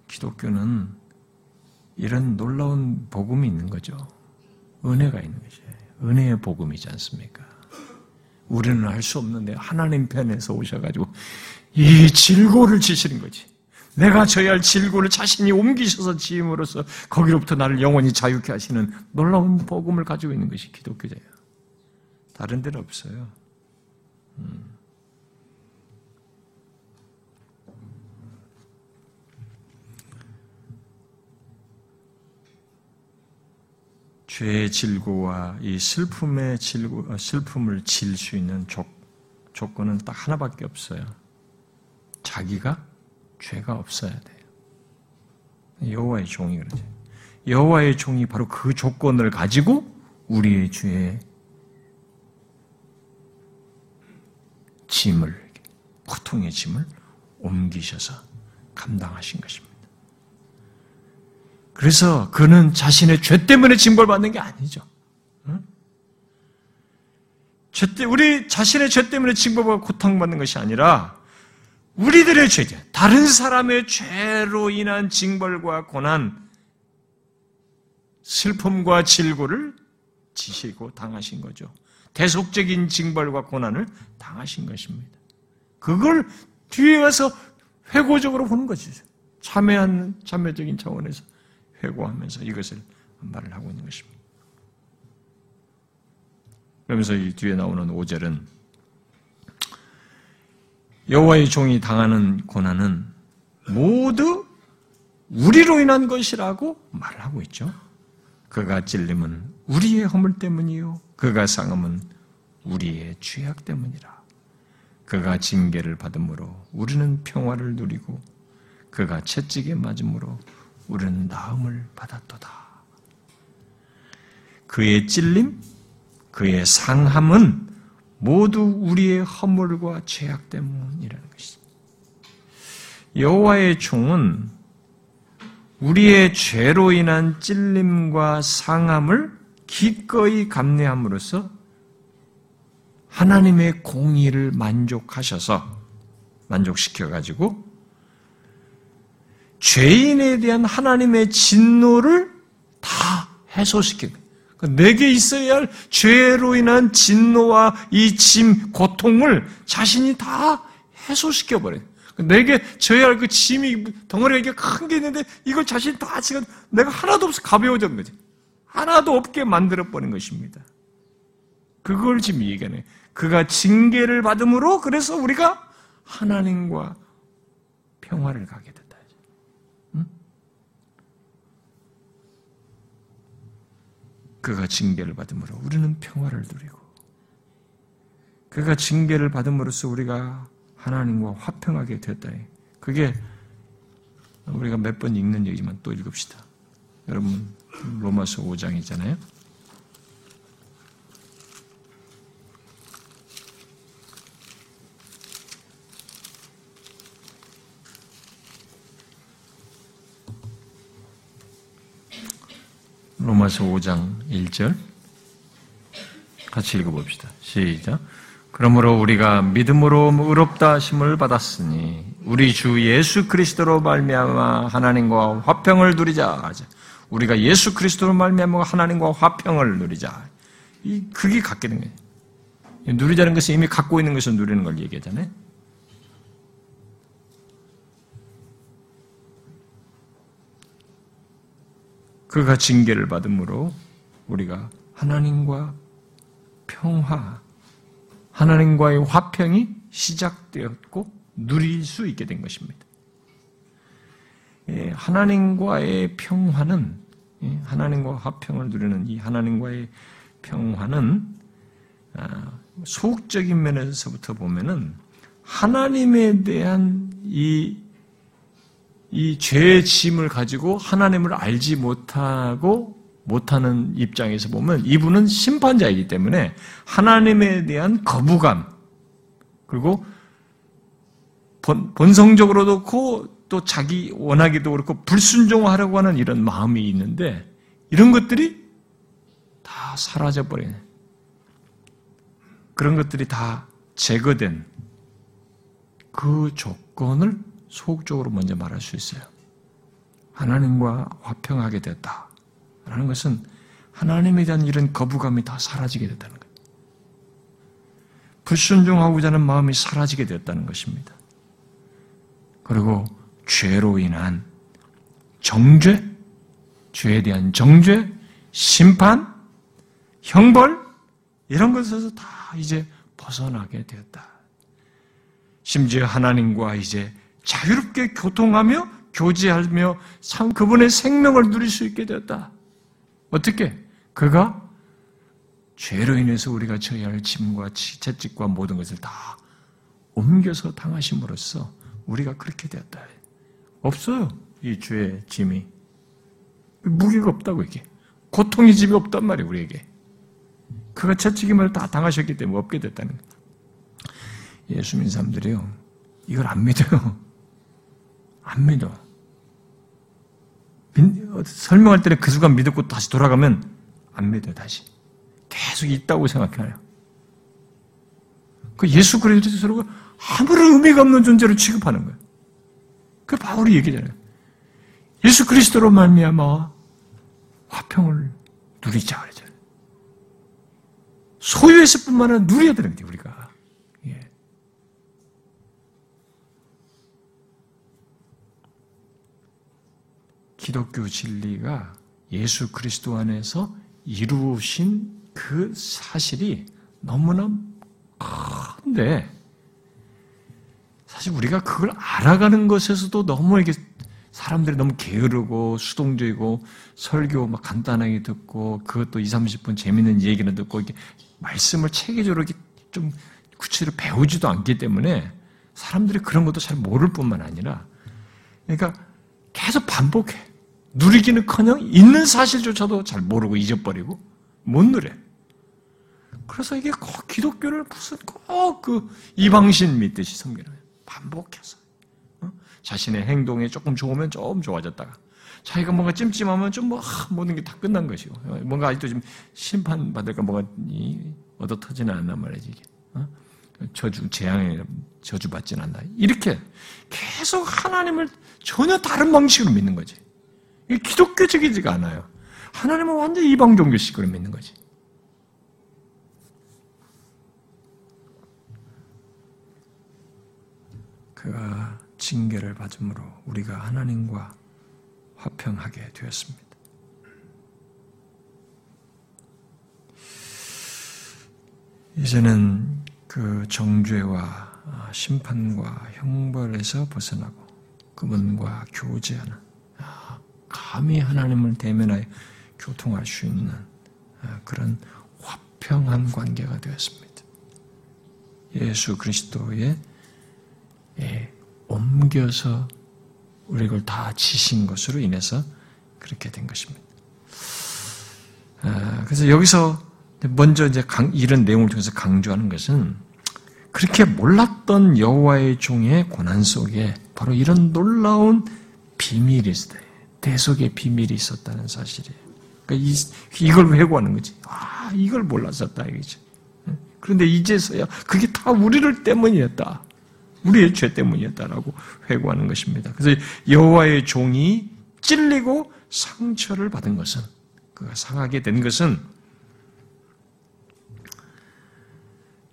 기독교는 이런 놀라운 복음이 있는 거죠. 은혜가 있는 거죠. 은혜의 복음이지 않습니까? 우리는 알수 없는데 하나님 편에서 오셔가지고 이 질고를 지시는 거지. 내가 져야 할 질고를 자신이 옮기셔서 지음으로써 거기로부터 나를 영원히 자유케 하시는 놀라운 복음을 가지고 있는 것이 기독교자예요. 다른 데는 없어요. 음. 죄의 질고와 이 슬픔의 질고, 어, 슬픔을 질 수 있는 조, 조건은 딱 하나밖에 없어요. 자기가 죄가 없어야 돼요. 여호와의 종이 그러죠. 여호와의 종이 바로 그 조건을 가지고 우리의 죄의 짐을 고통의 짐을 옮기셔서 감당하신 것입니다. 그래서 그는 자신의 죄 때문에 징벌 받는 게 아니죠. 죄 때, 우리 자신의 죄 때문에 징벌받고 고통받는 것이 아니라 우리들의 죄, 다른 사람의 죄로 인한 징벌과 고난, 슬픔과 질고를 지시고 당하신 거죠. 대속적인 징벌과 고난을 당하신 것입니다. 그걸 뒤에 와서 회고적으로 보는 것이죠. 참여한 참여적인 차원에서 회고하면서 이것을 말을 하고 있는 것입니다. 그러면서 이 뒤에 나오는 5절은 여호와의 종이 당하는 고난은 모두 우리로 인한 것이라고 말을 하고 있죠. 그가 찔림은 우리의 허물 때문이요. 그가 상함은 우리의 죄악 때문이라. 그가 징계를 받음으로 우리는 평화를 누리고 그가 채찍에 맞음으로 우리는 나음을 받았도다. 그의 찔림, 그의 상함은 모두 우리의 허물과 죄악 때문이라는 것입니다. 여호와의 종은 우리의 죄로 인한 찔림과 상함을 기꺼이 감내함으로써 하나님의 공의를 만족하셔서 만족시켜 가지고 죄인에 대한 하나님의 진노를 다 해소시키는. 그러니까 내게 있어야 할 죄로 인한 진노와 이 짐, 고통을 자신이 다 해소시켜 버려요. 그러니까 내게 져야 할 그 짐이 덩어리가 이게 큰 게 있는데 이걸 자신이 다 지금 내가 하나도 없어 가벼워진 거지. 하나도 없게 만들어 버린 것입니다. 그걸 지금 얘기하네. 그가 징계를 받음으로 그래서 우리가 하나님과 평화를 가게 돼. 그가 징계를 받음으로 우리는 평화를 누리고 그가 징계를 받음으로써 우리가 하나님과 화평하게 되었다. 그게 우리가 몇 번 읽는 얘기지만 또 읽읍시다. 여러분 로마서 5장이잖아요. 로마서 5장 1절 같이 읽어봅시다. 시작. 그러므로 우리가 믿음으로 의롭다 하심을 받았으니 우리 주 예수 그리스도로 말미암아 하나님과 화평을 누리자. 우리가 예수 그리스도로 말미암아 하나님과 화평을 누리자. 이 그게 갖게 된 거예요. 누리자는 것은 이미 갖고 있는 것을 누리는 걸 얘기하잖아요. 그가 징계를 받음으로 우리가 하나님과 평화, 하나님과의 화평이 시작되었고 누릴 수 있게 된 것입니다. 예, 하나님과의 평화는 예, 하나님과 화평을 누리는 이 하나님과의 평화는 아, 소극적인 면에서부터 보면은 하나님에 대한 이, 이 죄의 짐을 가지고 하나님을 알지 못하고 못하는 입장에서 보면 이분은 심판자이기 때문에 하나님에 대한 거부감 그리고 본, 본성적으로도 그렇고 또 자기 원하기도 그렇고 불순종하려고 하는 이런 마음이 있는데 이런 것들이 다 사라져 버리네. 그런 것들이 다 제거된 그 조건을 소극적으로 먼저 말할 수 있어요. 하나님과 화평하게 됐다. 라는 것은 하나님에 대한 이런 거부감이 다 사라지게 됐다는 거예요. 불순종하고자 하는 마음이 사라지게 됐다는 것입니다. 그리고 죄로 인한 정죄, 죄에 대한 정죄, 심판, 형벌, 이런 것에서 다 이제 벗어나게 되었다. 심지어 하나님과 이제 자유롭게 교통하며 교제하며 그분의 생명을 누릴 수 있게 되었다. 어떻게? 그가 죄로 인해서 우리가 져야 할 짐과 채찍과 모든 것을 다 옮겨서 당하심으로써 우리가 그렇게 되었다. 없어요. 이 죄의 짐이. 무게가 없다고 이게. 고통의 짐이 없단 말이에요, 우리에게. 그가 채찍임을 다 당하셨기 때문에 없게 됐다는 거예요. 예수 믿는 사람들이요. 이걸 안 믿어요. 안 믿어. 설명할 때는 그 순간 믿었고 다시 돌아가면 안 믿어요, 다시. 계속 있다고 생각해요. 그 예수 그리스도가 아무런 의미가 없는 존재로 취급하는 거예요. 그 바울이 얘기잖아요. 예수 그리스도로 말미암아 화평을 누리자 그러잖아요. 소유했을 뿐만 아니라 누려야 되는 거죠, 우리가. 예. 기독교 진리가 예수 그리스도 안에서 이루신 그 사실이 너무나 큰데 사실 우리가 그걸 알아가는 것에서도 너무 이게 사람들이 너무 게으르고 수동적이고 설교 막 간단하게 듣고 그것도 2, 30분 재밌는 얘기는 듣고 이게 말씀을 체계적으로 이렇게 좀 구체적으로 배우지도 않기 때문에 사람들이 그런 것도 잘 모를 뿐만 아니라 그러니까 계속 반복해. 누리기는커녕 있는 사실조차도 잘 모르고 잊어버리고 못 누려. 그래서 이게 꼭 기독교를 무슨 꼭 그 이방신 믿듯이 섬기는 거예요. 반복해서. 어? 자신의 행동이 조금 좋으면 조금 좋아졌다가 자기가 뭔가 찜찜하면 좀 뭐, 모든 게 다 끝난 것이고 어? 뭔가 아직도 좀 심판받을까 뭐가 얻어 터지는 않단 말이지. 이게. 어? 저주, 재앙에 저주받지는 않나. 이렇게 계속 하나님을 전혀 다른 방식으로 믿는 거지. 기독교적이지가 않아요. 하나님은 완전 이방 종교식으로 믿는 거지. 그가 징계를 받음으로 우리가 하나님과 화평하게 되었습니다. 이제는 그 정죄와 심판과 형벌에서 벗어나고 그분과 교제하는 아, 감히 하나님을 대면하여 교통할 수 있는 아, 그런 화평한 관계가 되었습니다. 예수 그리스도의 예, 옮겨서 우리 걸다 지신 것으로 인해서 그렇게 된 것입니다. 아, 그래서 여기서 먼저 이제 이런 내용을 통해서 강조하는 것은 그렇게 몰랐던 여호와의 종의 고난 속에 바로 이런 놀라운 비밀이 있어요. 대속의 비밀이 있었다는 사실이에요. 그러니까 이, 걸 회고하는 거지. 아, 이걸 몰랐었다 이거죠. 그런데 이제서야 그게 다 우리를 때문이었다. 우리의 죄 때문이었다라고 회고하는 것입니다. 그래서 여호와의 종이 찔리고 상처를 받은 것은 그가 상하게 된 것은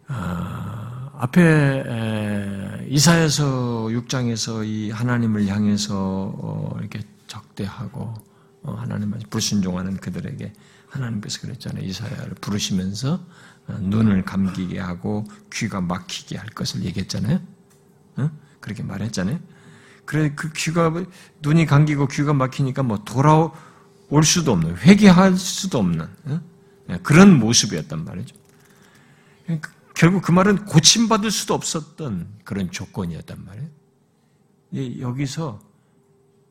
아, 앞에 이사에서 6장에서 이 하나님을 향해서 어, 이렇게 적대하고 어, 하나님을 불순종하는 그들에게 하나님께서 그랬잖아요. 이사야를 부르시면서 어, 눈을 감기게 하고 귀가 막히게 할 것을 얘기했잖아요. 그렇게 말했잖아요. 그래 그 귀가 눈이 감기고 귀가 막히니까 뭐 돌아올 수도 없는 회개할 수도 없는 네, 그런 모습이었단 말이죠. 그, 결국 그 말은 고침받을 수도 없었던 그런 조건이었단 말이에요. 여기서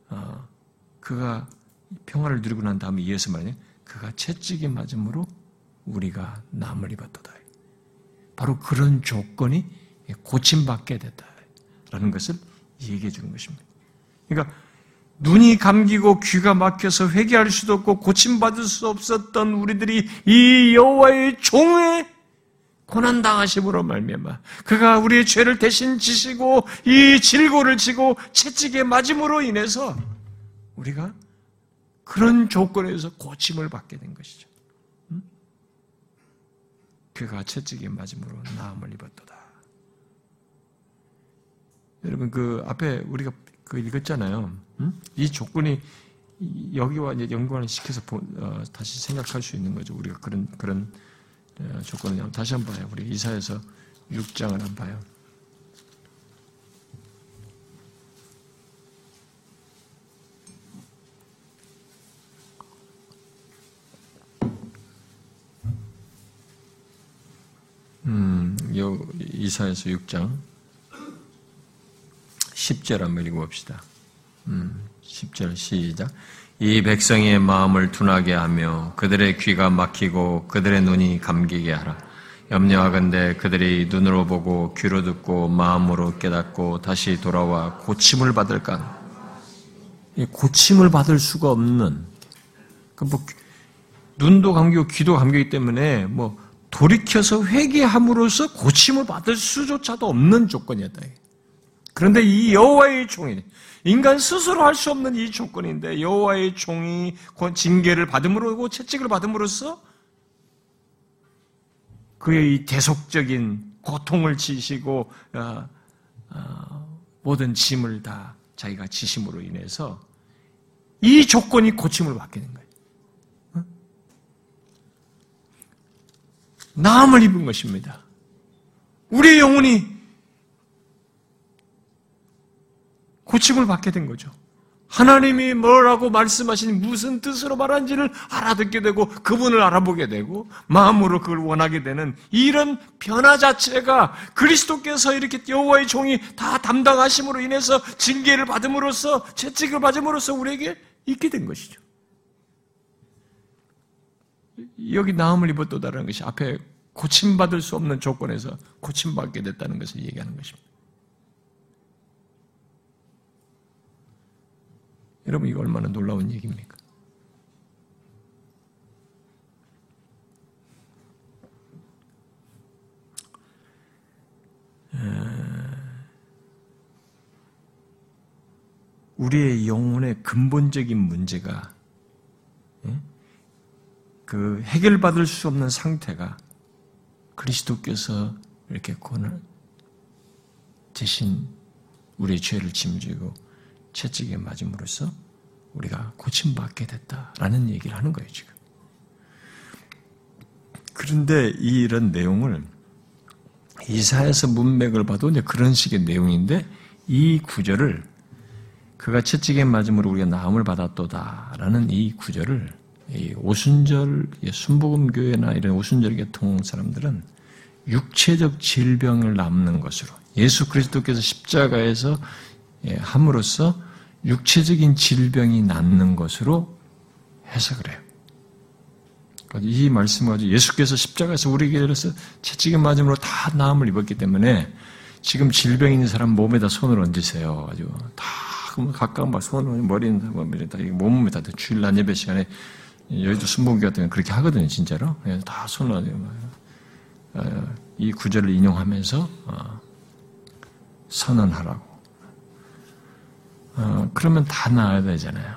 어, 그가 평화를 누리고 난 다음에 이어서 말이에요. 그가 채찍에 맞음으로 우리가 남을 입었다 바로 그런 조건이 고침받게 됐다라는 것을 얘기해 주는 것입니다. 그러니까 눈이 감기고 귀가 막혀서 회개할 수도 없고 고침받을 수 없었던 우리들이 이 여호와의 종의 고난 당하심으로 말미암아 그가 우리의 죄를 대신 지시고 이 질고를 지고 채찍에 맞음으로 인해서 우리가 그런 조건에서 고침을 받게 된 것이죠. 그가 채찍에 맞음으로 나음을 입었도다. 여러분 그 앞에 우리가 그 읽었잖아요. 이 조건이 여기와 이제 연관을 시켜서 어, 다시 생각할 수 있는 거죠. 우리가 그런 그런 어, 조건을 다시 한번 봐요. 우리 이사에서 6장을 한번 봐요. 음, 요 이사에서 6장 10절 한번 읽어봅시다. 음, 10절 시작. 이 백성의 마음을 둔하게 하며 그들의 귀가 막히고 그들의 눈이 감기게 하라. 염려하건대 그들이 눈으로 보고 귀로 듣고 마음으로 깨닫고 다시 돌아와 고침을 받을까? 고침을 받을 수가 없는 그뭐 눈도 감기고 귀도 감기기 때문에 뭐 돌이켜서 회개함으로써 고침을 받을 수조차도 없는 조건이었다. 그런데 이 여호와의 종이 인간 스스로 할 수 없는 이 조건인데 여호와의 종이 징계를 받음으로 채찍을 받음으로써 그의 이 대속적인 고통을 지시고 어, 어, 모든 짐을 다 자기가 지심으로 인해서 이 조건이 고침을 받게 된 거예요. 어? 나음을 입은 것입니다. 우리의 영혼이 고침을 받게 된 거죠. 하나님이 뭐라고 말씀하신 무슨 뜻으로 말한지를 알아듣게 되고 그분을 알아보게 되고 마음으로 그걸 원하게 되는 이런 변화 자체가 그리스도께서 이렇게 여호와의 종이 다 담당하심으로 인해서 징계를 받음으로써 채찍을 받음으로써 우리에게 있게 된 것이죠. 여기 나음을 입었다라는 것이 앞에 고침받을 수 없는 조건에서 고침받게 됐다는 것을 얘기하는 것입니다. 여러분 이거 얼마나 놀라운 얘기입니까? 우리의 영혼의 근본적인 문제가 그 해결받을 수 없는 상태가 그리스도께서 이렇게 권을 대신 우리의 죄를 짐지고 채찍에 맞음으로써 우리가 고침받게 됐다라는 얘기를 하는 거예요, 지금. 그런데 이런 내용을 이사에서 문맥을 봐도 이제 그런 식의 내용인데 이 구절을 그가 채찍에 맞음으로 우리가 나음을 받았도다라는 이 구절을 이 오순절 순복음교회나 이런 오순절 계통 사람들은 육체적 질병을 남는 것으로 예수 그리스도께서 십자가에서 예, 함으로써 육체적인 질병이 낫는 것으로 해석을 해요. 이 말씀을 가지고 예수께서 십자가에서 우리에게 서 채찍에 맞음으로 다 나음을 입었기 때문에 지금 질병 있는 사람 몸에다 손을 얹으세요. 가지고 다 가까운 막 손을 머리는 다 몸에 다 주일 날 예배 시간에 여의도 순복음 같은 건 그렇게 하거든요, 진짜로. 그래서 다 손을 얹어요. 어, 이 구절을 인용하면서 어, 선언하라고. 어, 그러면 다 나아야 되잖아요.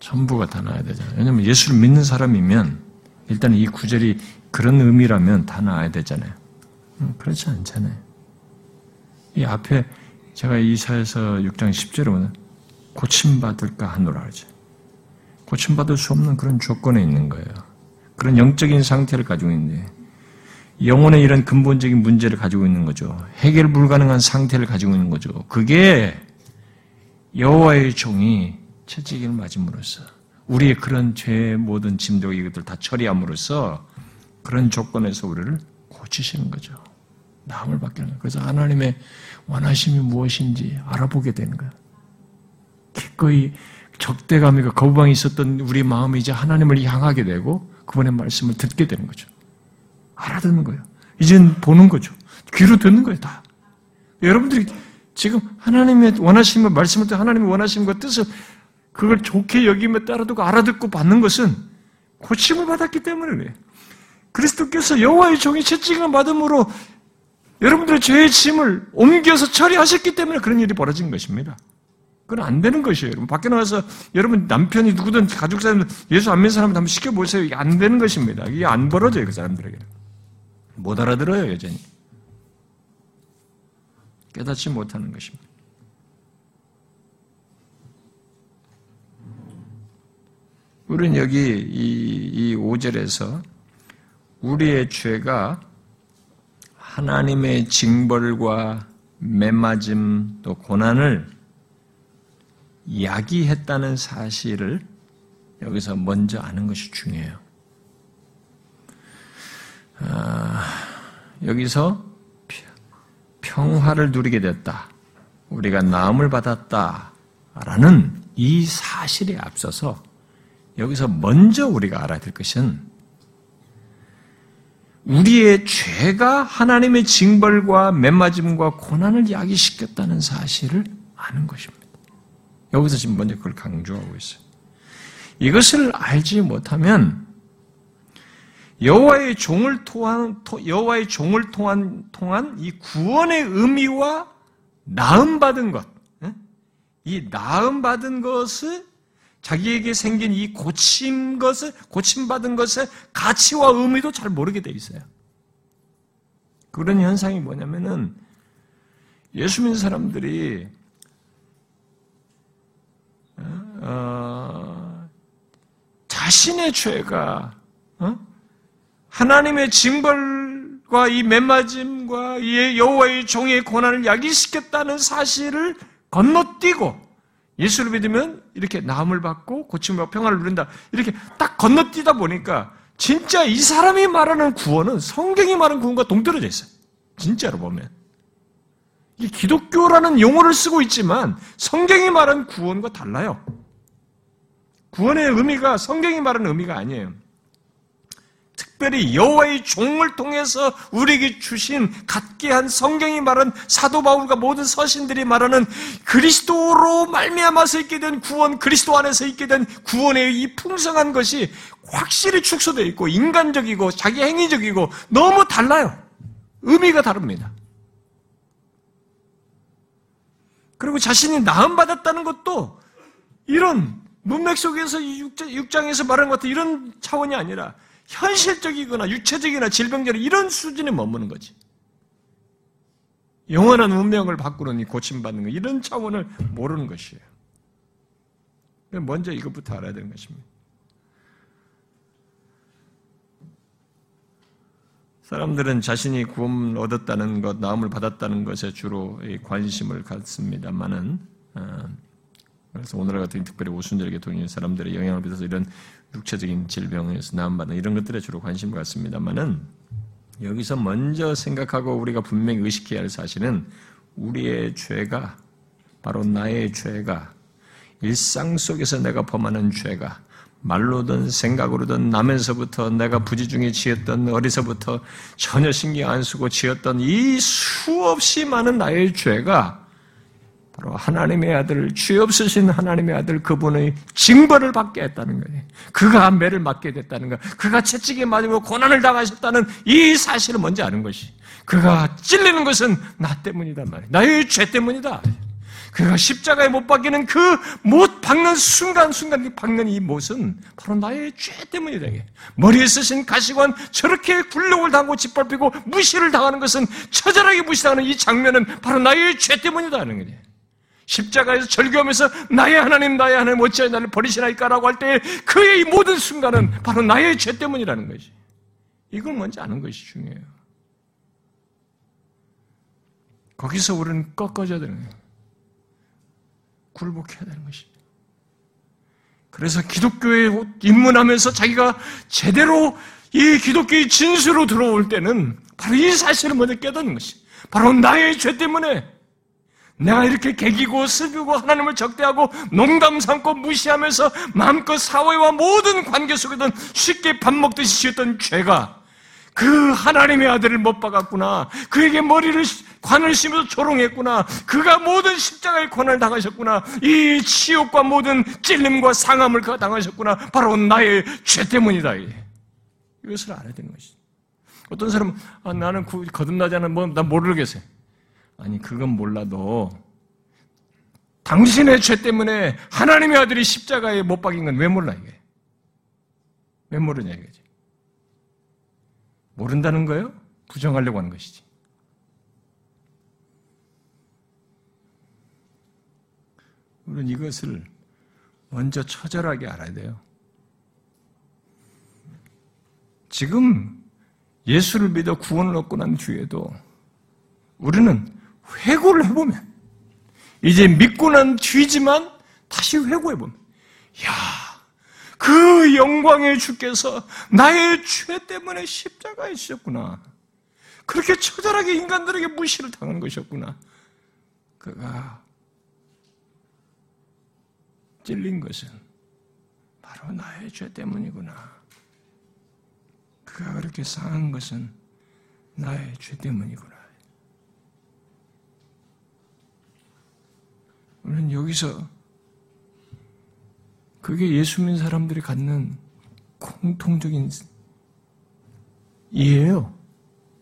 전부가 다 나아야 되잖아요. 왜냐하면 예수를 믿는 사람이면 일단 이 구절이 그런 의미라면 다 나아야 되잖아요. 음, 그렇지 않잖아요. 이 앞에 제가 이사에서 6장 10절에 보면 고침받을까 하노라 하죠. 고침받을 수 없는 그런 조건에 있는 거예요. 그런 영적인 상태를 가지고 있는데 영혼의 이런 근본적인 문제를 가지고 있는 거죠. 해결 불가능한 상태를 가지고 있는 거죠. 그게 여호와의 종이 채찍을 맞음으로써 우리의 그런 죄의 모든 짐도 이것들 다 처리함으로써 그런 조건에서 우리를 고치시는 거죠. 나음을 받기는 거예요. 그래서 하나님의 원하심이 무엇인지 알아보게 되는 거예요. 기꺼이 적대감이고 거부방이 있었던 우리 마음이 이제 하나님을 향하게 되고 그분의 말씀을 듣게 되는 거죠. 알아듣는 거예요. 이젠 보는 거죠. 귀로 듣는 거예요, 다. 여러분들이 지금 하나님의 원하심을 말씀을 때 하나님의 원하심과 뜻을 그걸 좋게 여기며 따라두고 알아듣고 받는 것은 고침을 받았기 때문에 그래요. 그리스도께서 여호와의 종이 채찍을 받음으로 여러분들의 죄의 짐을 옮겨서 처리하셨기 때문에 그런 일이 벌어진 것입니다. 그건 안 되는 것이에요. 여러분. 밖에 나가서 여러분 남편이 누구든 가족 사람 예수 안 믿는 사람을 한번 시켜보세요. 이게 안 되는 것입니다. 이게 안 벌어져요. 그 사람들에게는. 못 알아들어요. 여전히. 깨닫지 못하는 것입니다. 우리는 여기 이, 이 5절에서 우리의 죄가 하나님의 징벌과 매맞음 또 고난을 야기했다는 사실을 여기서 먼저 아는 것이 중요해요. 아, 여기서 평화를 누리게 됐다. 우리가 나음을 받았다. 라는 이 사실에 앞서서 여기서 먼저 우리가 알아야 될 것은 우리의 죄가 하나님의 징벌과 맨맞음과 고난을 야기시켰다는 사실을 아는 것입니다. 여기서 지금 먼저 그걸 강조하고 있어요. 이것을 알지 못하면 여호와의 종을 통한 여호와의 종을 통한 통한 이 구원의 의미와 나음 받은 것, 이 나음 받은 것을 자기에게 생긴 이 고침 것을, 고침 받은 것의 가치와 의미도 잘 모르게 돼 있어요. 그런 현상이 뭐냐면은 예수 믿는 사람들이 어, 자신의 죄가 어? 하나님의 징벌과 이 맨맞음과 이 여호와의 종의 고난을 야기시켰다는 사실을 건너뛰고 예수를 믿으면 이렇게 나음을 받고 받고 평화를 누린다. 이렇게 딱 건너뛰다 보니까 진짜 이 사람이 말하는 구원은 성경이 말하는 구원과 동떨어져 있어요. 진짜로 보면. 이 기독교라는 용어를 쓰고 있지만 성경이 말하는 구원과 달라요. 구원의 의미가 성경이 말하는 의미가 아니에요. 특별히 여호와의 종을 통해서 우리에게 주신 갖게 한 성경이 말한 사도 바울과 모든 서신들이 말하는 그리스도로 말미암아서 있게 된 구원, 그리스도 안에서 있게 된 구원의 이 풍성한 것이 확실히 축소되어 있고 인간적이고 자기 행위적이고 너무 달라요. 의미가 다릅니다. 그리고 자신이 나음 받았다는 것도 이런 문맥 속에서 6장에서 말하는 것 같은 이런 차원이 아니라 현실적이거나 유체적이나 질병적인 이런 수준에 머무는 거지. 영원한 운명을 바꾸는 이 고침받는 거, 이런 차원을 모르는 것이에요. 먼저 이것부터 알아야 되는 것입니다. 사람들은 자신이 구원을 얻었다는 것, 나음을 받았다는 것에 주로 관심을 갖습니다만은, 어, 그래서 오늘 같은 특별히 오순절에게 동의한 사람들의 영향을 받아서 이런 육체적인 질병에서 나음받는 이런 것들에 주로 관심을 갖습니다만은 여기서 먼저 생각하고 우리가 분명히 의식해야 할 사실은 우리의 죄가 바로 나의 죄가 일상 속에서 내가 범하는 죄가 말로든 생각으로든 나면서부터 내가 부지중에 지었던 어리서부터 전혀 신경 안 쓰고 지었던 이 수없이 많은 나의 죄가 바로 하나님의 아들, 죄 없으신 하나님의 아들 그분의 징벌을 받게 했다는 거예요. 그가 매를 맞게 됐다는 거. 그가 채찍에 맞으고 고난을 당하셨다는 이 사실을 먼저 아는 것이. 그가 찔리는 것은 나 때문이단 말이에요. 나의 죄 때문이다. 그가 십자가에 못 박히는 그 못 박는 순간순간 박는 이 못은 바로 나의 죄 때문이다. 머리에 쓰신 가시관 저렇게 굴욕을 당하고 짓밟히고 무시를 당하는 것은 처절하게 무시당하는 이 장면은 바로 나의 죄 때문이다 하는 거예요. 십자가에서 절규하면서 나의 하나님 나의 하나님 어찌하여 나를 버리시나이까라고 할때 그의 이 모든 순간은 바로 나의 죄 때문이라는 것이. 이걸 먼저 아는 것이 중요해요. 거기서 우리는 꺾어져야 되는 거예요. 굴복해야 되는 것입니다. 그래서 기독교에 입문하면서 자기가 제대로 이 기독교의 진수로 들어올 때는 바로 이 사실을 먼저 깨닫는 것이 바로 나의 죄 때문에 내가 이렇게 개기고 슬프고 하나님을 적대하고 농담 삼고 무시하면서 마음껏 사회와 모든 관계 속에든 쉽게 밥 먹듯이 지었던 죄가 그 하나님의 아들을 못 박았구나. 그에게 머리를 관을 심어서 조롱했구나. 그가 모든 십자가의 권한을 당하셨구나. 이 치욕과 모든 찔림과 상함을 그가 당하셨구나. 바로 나의 죄 때문이다. 이것을 알아야 되는 것이죠. 어떤 사람은 아, 나는 거듭나지 않은 뭐나 모르겠어요. 아니 그건 몰라도 당신의 죄 때문에 하나님의 아들이 십자가에 못 박인 건 왜 몰라 이게? 왜 모르냐 이거지. 모른다는 거예요? 부정하려고 하는 것이지. 우리는 이것을 먼저 처절하게 알아야 돼요. 지금 예수를 믿어 구원을 얻고 난 뒤에도 우리는 회고를 해보면 이제 믿고 난 뒤지만 다시 회고해보면 야 그 영광의 주께서 나의 죄 때문에 십자가에 지셨구나. 그렇게 처절하게 인간들에게 무시를 당한 것이었구나. 그가 찔린 것은 바로 나의 죄 때문이구나. 그가 그렇게 상한 것은 나의 죄 때문이구나. 우리는 여기서 그게 예수 믿는 사람들이 갖는 공통적인 이해예요.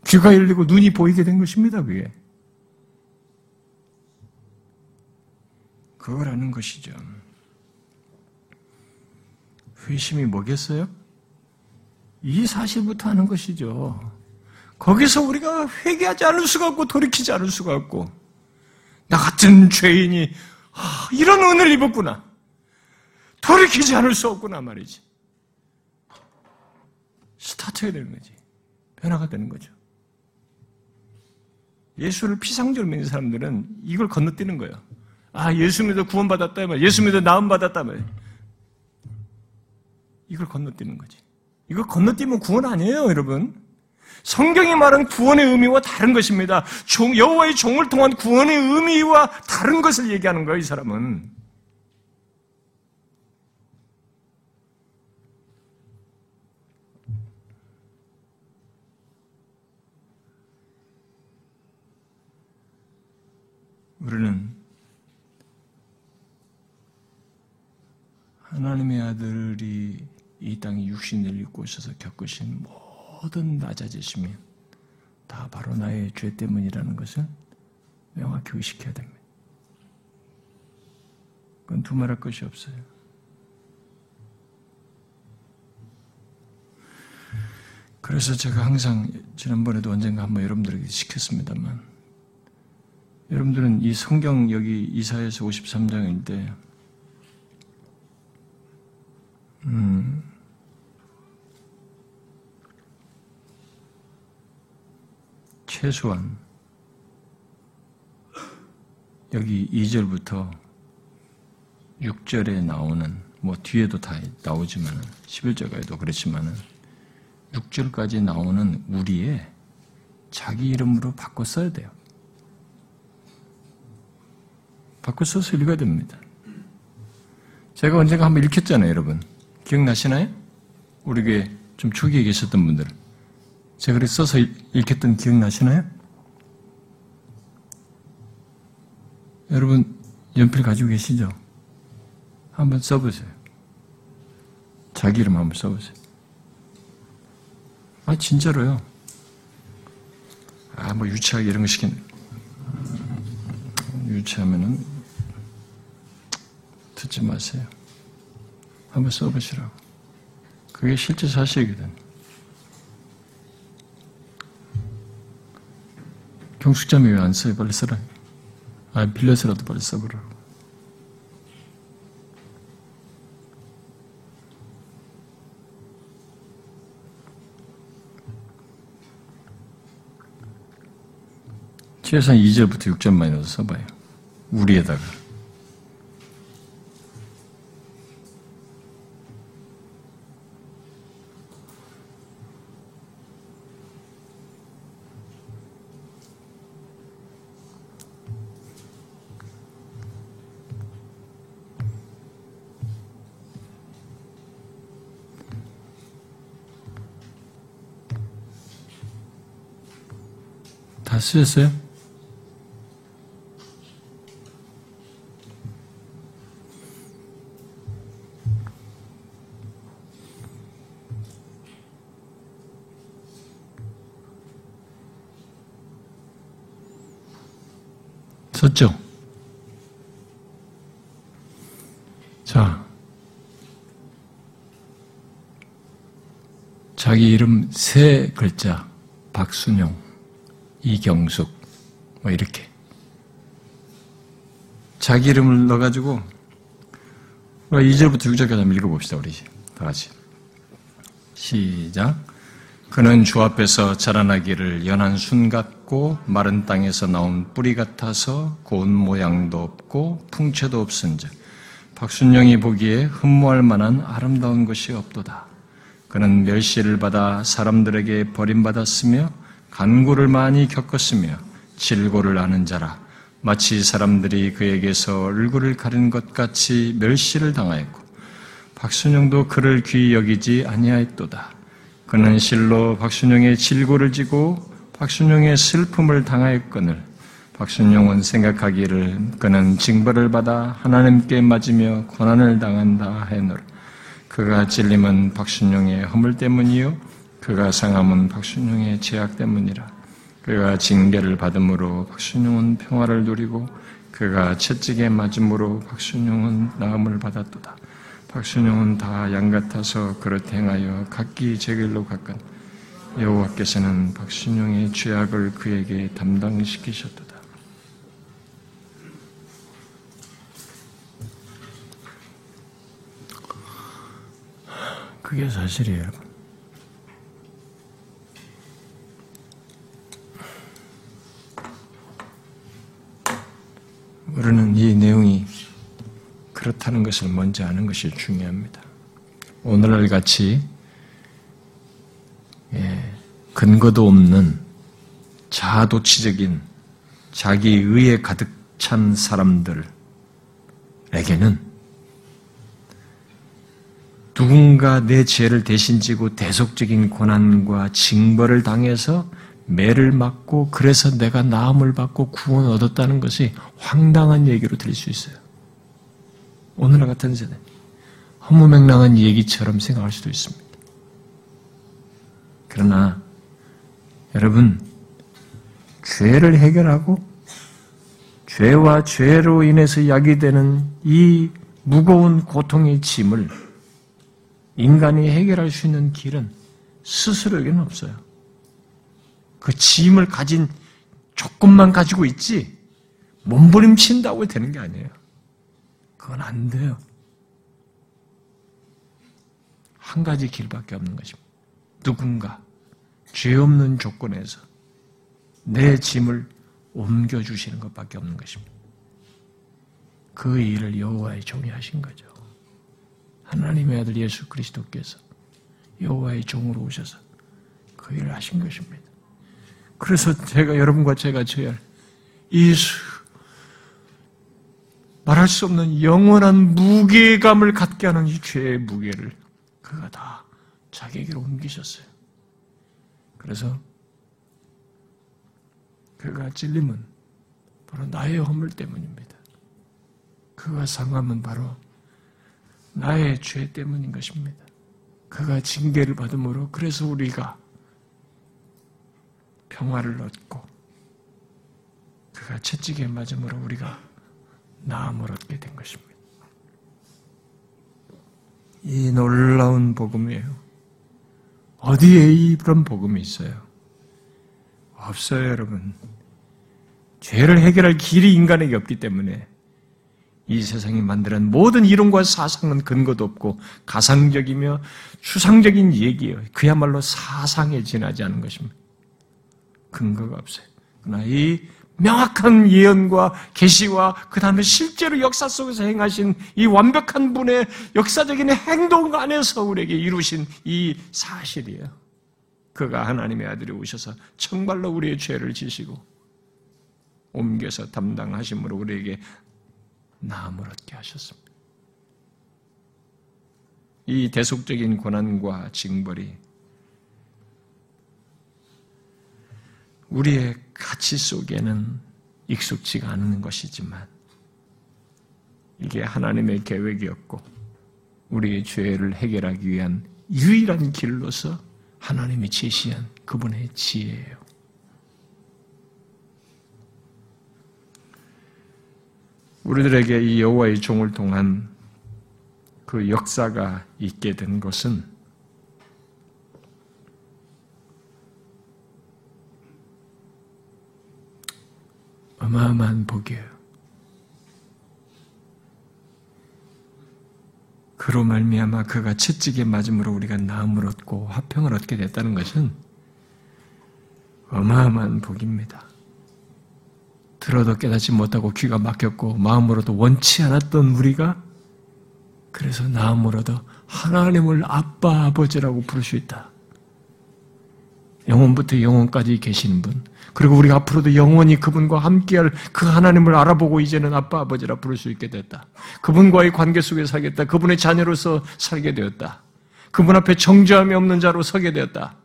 귀가 열리고 눈이 보이게 된 것입니다, 그게. 그걸 아는 것이죠. 회심이 뭐겠어요? 이 사실부터 하는 것이죠. 거기서 우리가 회개하지 않을 수가 없고 돌이키지 않을 수가 없고 나 같은 죄인이 아, 이런 은혜를 입었구나. 돌이키지 않을 수 없구나 말이지. 스타트가 되는 거지. 변화가 되는 거죠. 예수를 피상적으로 믿는 사람들은 이걸 건너뛰는 거예요. 아, 예수 믿어 구원받았다 말 예수 믿어 나음받았다 말 이걸 건너뛰는 거지. 이거 건너뛰면 구원 아니에요, 여러분. 성경이 말하는 구원의 의미와 다른 것입니다. 여호와의 종을 통한 구원의 의미와 다른 것을 얘기하는 거예요, 이 사람은. 우리는 하나님의 아들이 이 땅에 육신을 입고 오셔서 겪으신 모든 낮아지심이 다 바로 나의 죄 때문이라는 것을 명확히 의식해야 됩니다. 그건 두말할 것이 없어요. 그래서 제가 항상 지난번에도 언젠가 한번 여러분들에게 시켰습니다만 여러분들은 이 성경 여기 이사에서 53장인데 음, 최소한 여기 2절부터 6절에 나오는 뭐 뒤에도 다 나오지만 11절까지도 그렇지만은 6절까지 나오는 우리의 자기 이름으로 바꿔 써야 돼요. 바꿔 써서 읽어야 됩니다. 제가 언젠가 한번 읽혔잖아요, 여러분. 기억나시나요? 우리 교회 좀 초기에 계셨던 분들. 제가 그렇게 써서 읽혔던 기억나시나요? 여러분, 연필 가지고 계시죠? 한번 써보세요. 자기 이름 한번 써보세요. 아, 진짜로요. 아, 뭐 유치하게 이런 거 시킨, 유치하면은 듣지 마세요. 한번 써보시라고. 그게 실제 사실이거든. 경숙자매 왜안 써요? 빨리 써라. 아, 빌려서라도 빨리 써보라고. 최소한 2절부터 6절만 넣어서 써봐요. 우리에다가. 다 쓰셨어요? 썼죠? 자, 자기 이름 세 글자, 박순영, 이경숙, 뭐 이렇게. 자기 이름을 넣어가지고, 2절부터 6절까지 한번 읽어봅시다, 우리. 다 같이. 시작. 그는 주 앞에서 자라나기를 연한 순 같고 마른 땅에서 나온 뿌리 같아서 고운 모양도 없고 풍채도 없은즉 박순영이 보기에 흠모할 만한 아름다운 것이 없도다. 그는 멸시를 받아 사람들에게 버림받았으며 간고를 많이 겪었으며 질고를 아는 자라 마치 사람들이 그에게서 얼굴을 가린 것 같이 멸시를 당하였고 박순영도 그를 귀히 여기지 아니하였도다. 그는 실로 박순영의 질고를 지고 박순영의 슬픔을 당하였거늘 박순영은 생각하기를 그는 징벌을 받아 하나님께 맞으며 고난을 당한다 해노라. 그가 찔림은 박순영의 허물 때문이요 그가 상함은 박순영의 제약 때문이라. 그가 징계를 받음으로 박순영은 평화를 누리고 그가 채찍에 맞음으로 박순영은 나음을 받았도다. 박순영은 다 양 같아서 그릇 행하여 각기 제 길로 갔건 여호와께서는 박순영의 죄악을 그에게 담당시키셨도다. 그게 사실이에요, 우리는 이 내용이 그렇다는 것을 먼저 아는 것이 중요합니다. 오늘날 같이 예, 근거도 없는 자아도취적인 자기 의에 가득 찬 사람들에게는 누군가 내 죄를 대신 지고 대속적인 고난과 징벌을 당해서 매를 맞고 그래서 내가 나음을 받고 구원 얻었다는 것이 황당한 얘기로 들릴 수 있어요. 오늘날 같은 세대 허무맹랑한 얘기처럼 생각할 수도 있습니다. 그러나 여러분 죄를 해결하고 죄와 죄로 인해서 야기되는 이 무거운 고통의 짐을 인간이 해결할 수 있는 길은 스스로에게는 없어요. 그 짐을 가진 조건만 가지고 있지 몸부림친다고 되는 게 아니에요. 그건 안 돼요. 한 가지 길밖에 없는 것입니다. 누군가 죄 없는 조건에서 내 짐을 옮겨 주시는 것밖에 없는 것입니다. 그 일을 여호와의 종이 하신 거죠. 하나님의 아들 예수 그리스도께서 여호와의 종으로 오셔서 그 일을 하신 것입니다. 그래서 제가 여러분과 제가 져야 할이 말할 수 없는 영원한 무게감을 갖게 하는 이 죄의 무게를 그가 다 자기에게로 옮기셨어요. 그래서 그가 찔림은 바로 나의 허물 때문입니다. 그가 상함은 바로 나의 죄 때문인 것입니다. 그가 징계를 받음으로 그래서 우리가 평화를 얻고 그가 채찍에 맞음으로 우리가 나음을 얻게 된 것입니다. 이 놀라운 복음이에요. 어디에 이런 복음이 있어요? 없어요, 여러분. 죄를 해결할 길이 인간에게 없기 때문에 이 세상이 만드는 모든 이론과 사상은 근거도 없고 가상적이며 추상적인 얘기예요. 그야말로 사상에 지나지 않은 것입니다. 근거가 없어요. 그러나 이 명확한 예언과 계시와 그 다음에 실제로 역사 속에서 행하신 이 완벽한 분의 역사적인 행동 안에서 우리에게 이루신 이 사실이에요. 그가 하나님의 아들이 오셔서 정말로 우리의 죄를 지시고 옮겨서 담당하심으로 우리에게 나음을 얻게 하셨습니다. 이 대속적인 고난과 징벌이 우리의 가치 속에는 익숙지가 않은 것이지만 이게 하나님의 계획이었고 우리의 죄를 해결하기 위한 유일한 길로서 하나님이 제시한 그분의 지혜예요. 우리들에게 이 여호와의 종을 통한 그 역사가 있게 된 것은 어마어마한 복이에요. 그로 말미암아 그가 채찍에 맞음으로 우리가 나음을 얻고 화평을 얻게 됐다는 것은 어마어마한 복입니다. 들어도 깨닫지 못하고 귀가 막혔고 마음으로도 원치 않았던 우리가 그래서 나음으로도 하나님을 아빠 아버지라고 부를 수 있다. 영원부터 영원까지 계시는 분. 그리고 우리가 앞으로도 영원히 그분과 함께할 그 하나님을 알아보고 이제는 아빠 아버지라 부를 수 있게 됐다. 그분과의 관계 속에 살겠다. 그분의 자녀로서 살게 되었다. 그분 앞에 정죄함이 없는 자로 서게 되었다.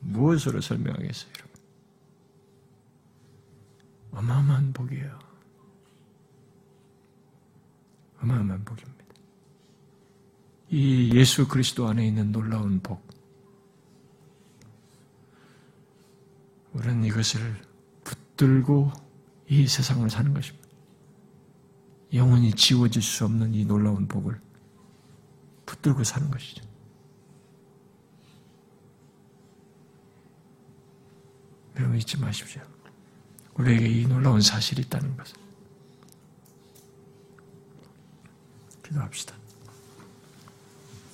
무엇으로 설명하겠어요, 여러분? 어마어마한 복이에요. 어마어마한 복입니다. 이 예수 그리스도 안에 있는 놀라운 복. 우리는 이것을 붙들고 이 세상을 사는 것입니다. 영원히 지워질 수 없는 이 놀라운 복을 붙들고 사는 것이죠. 여러분 잊지 마십시오. 우리에게 이 놀라운 사실이 있다는 것을. 기도합시다.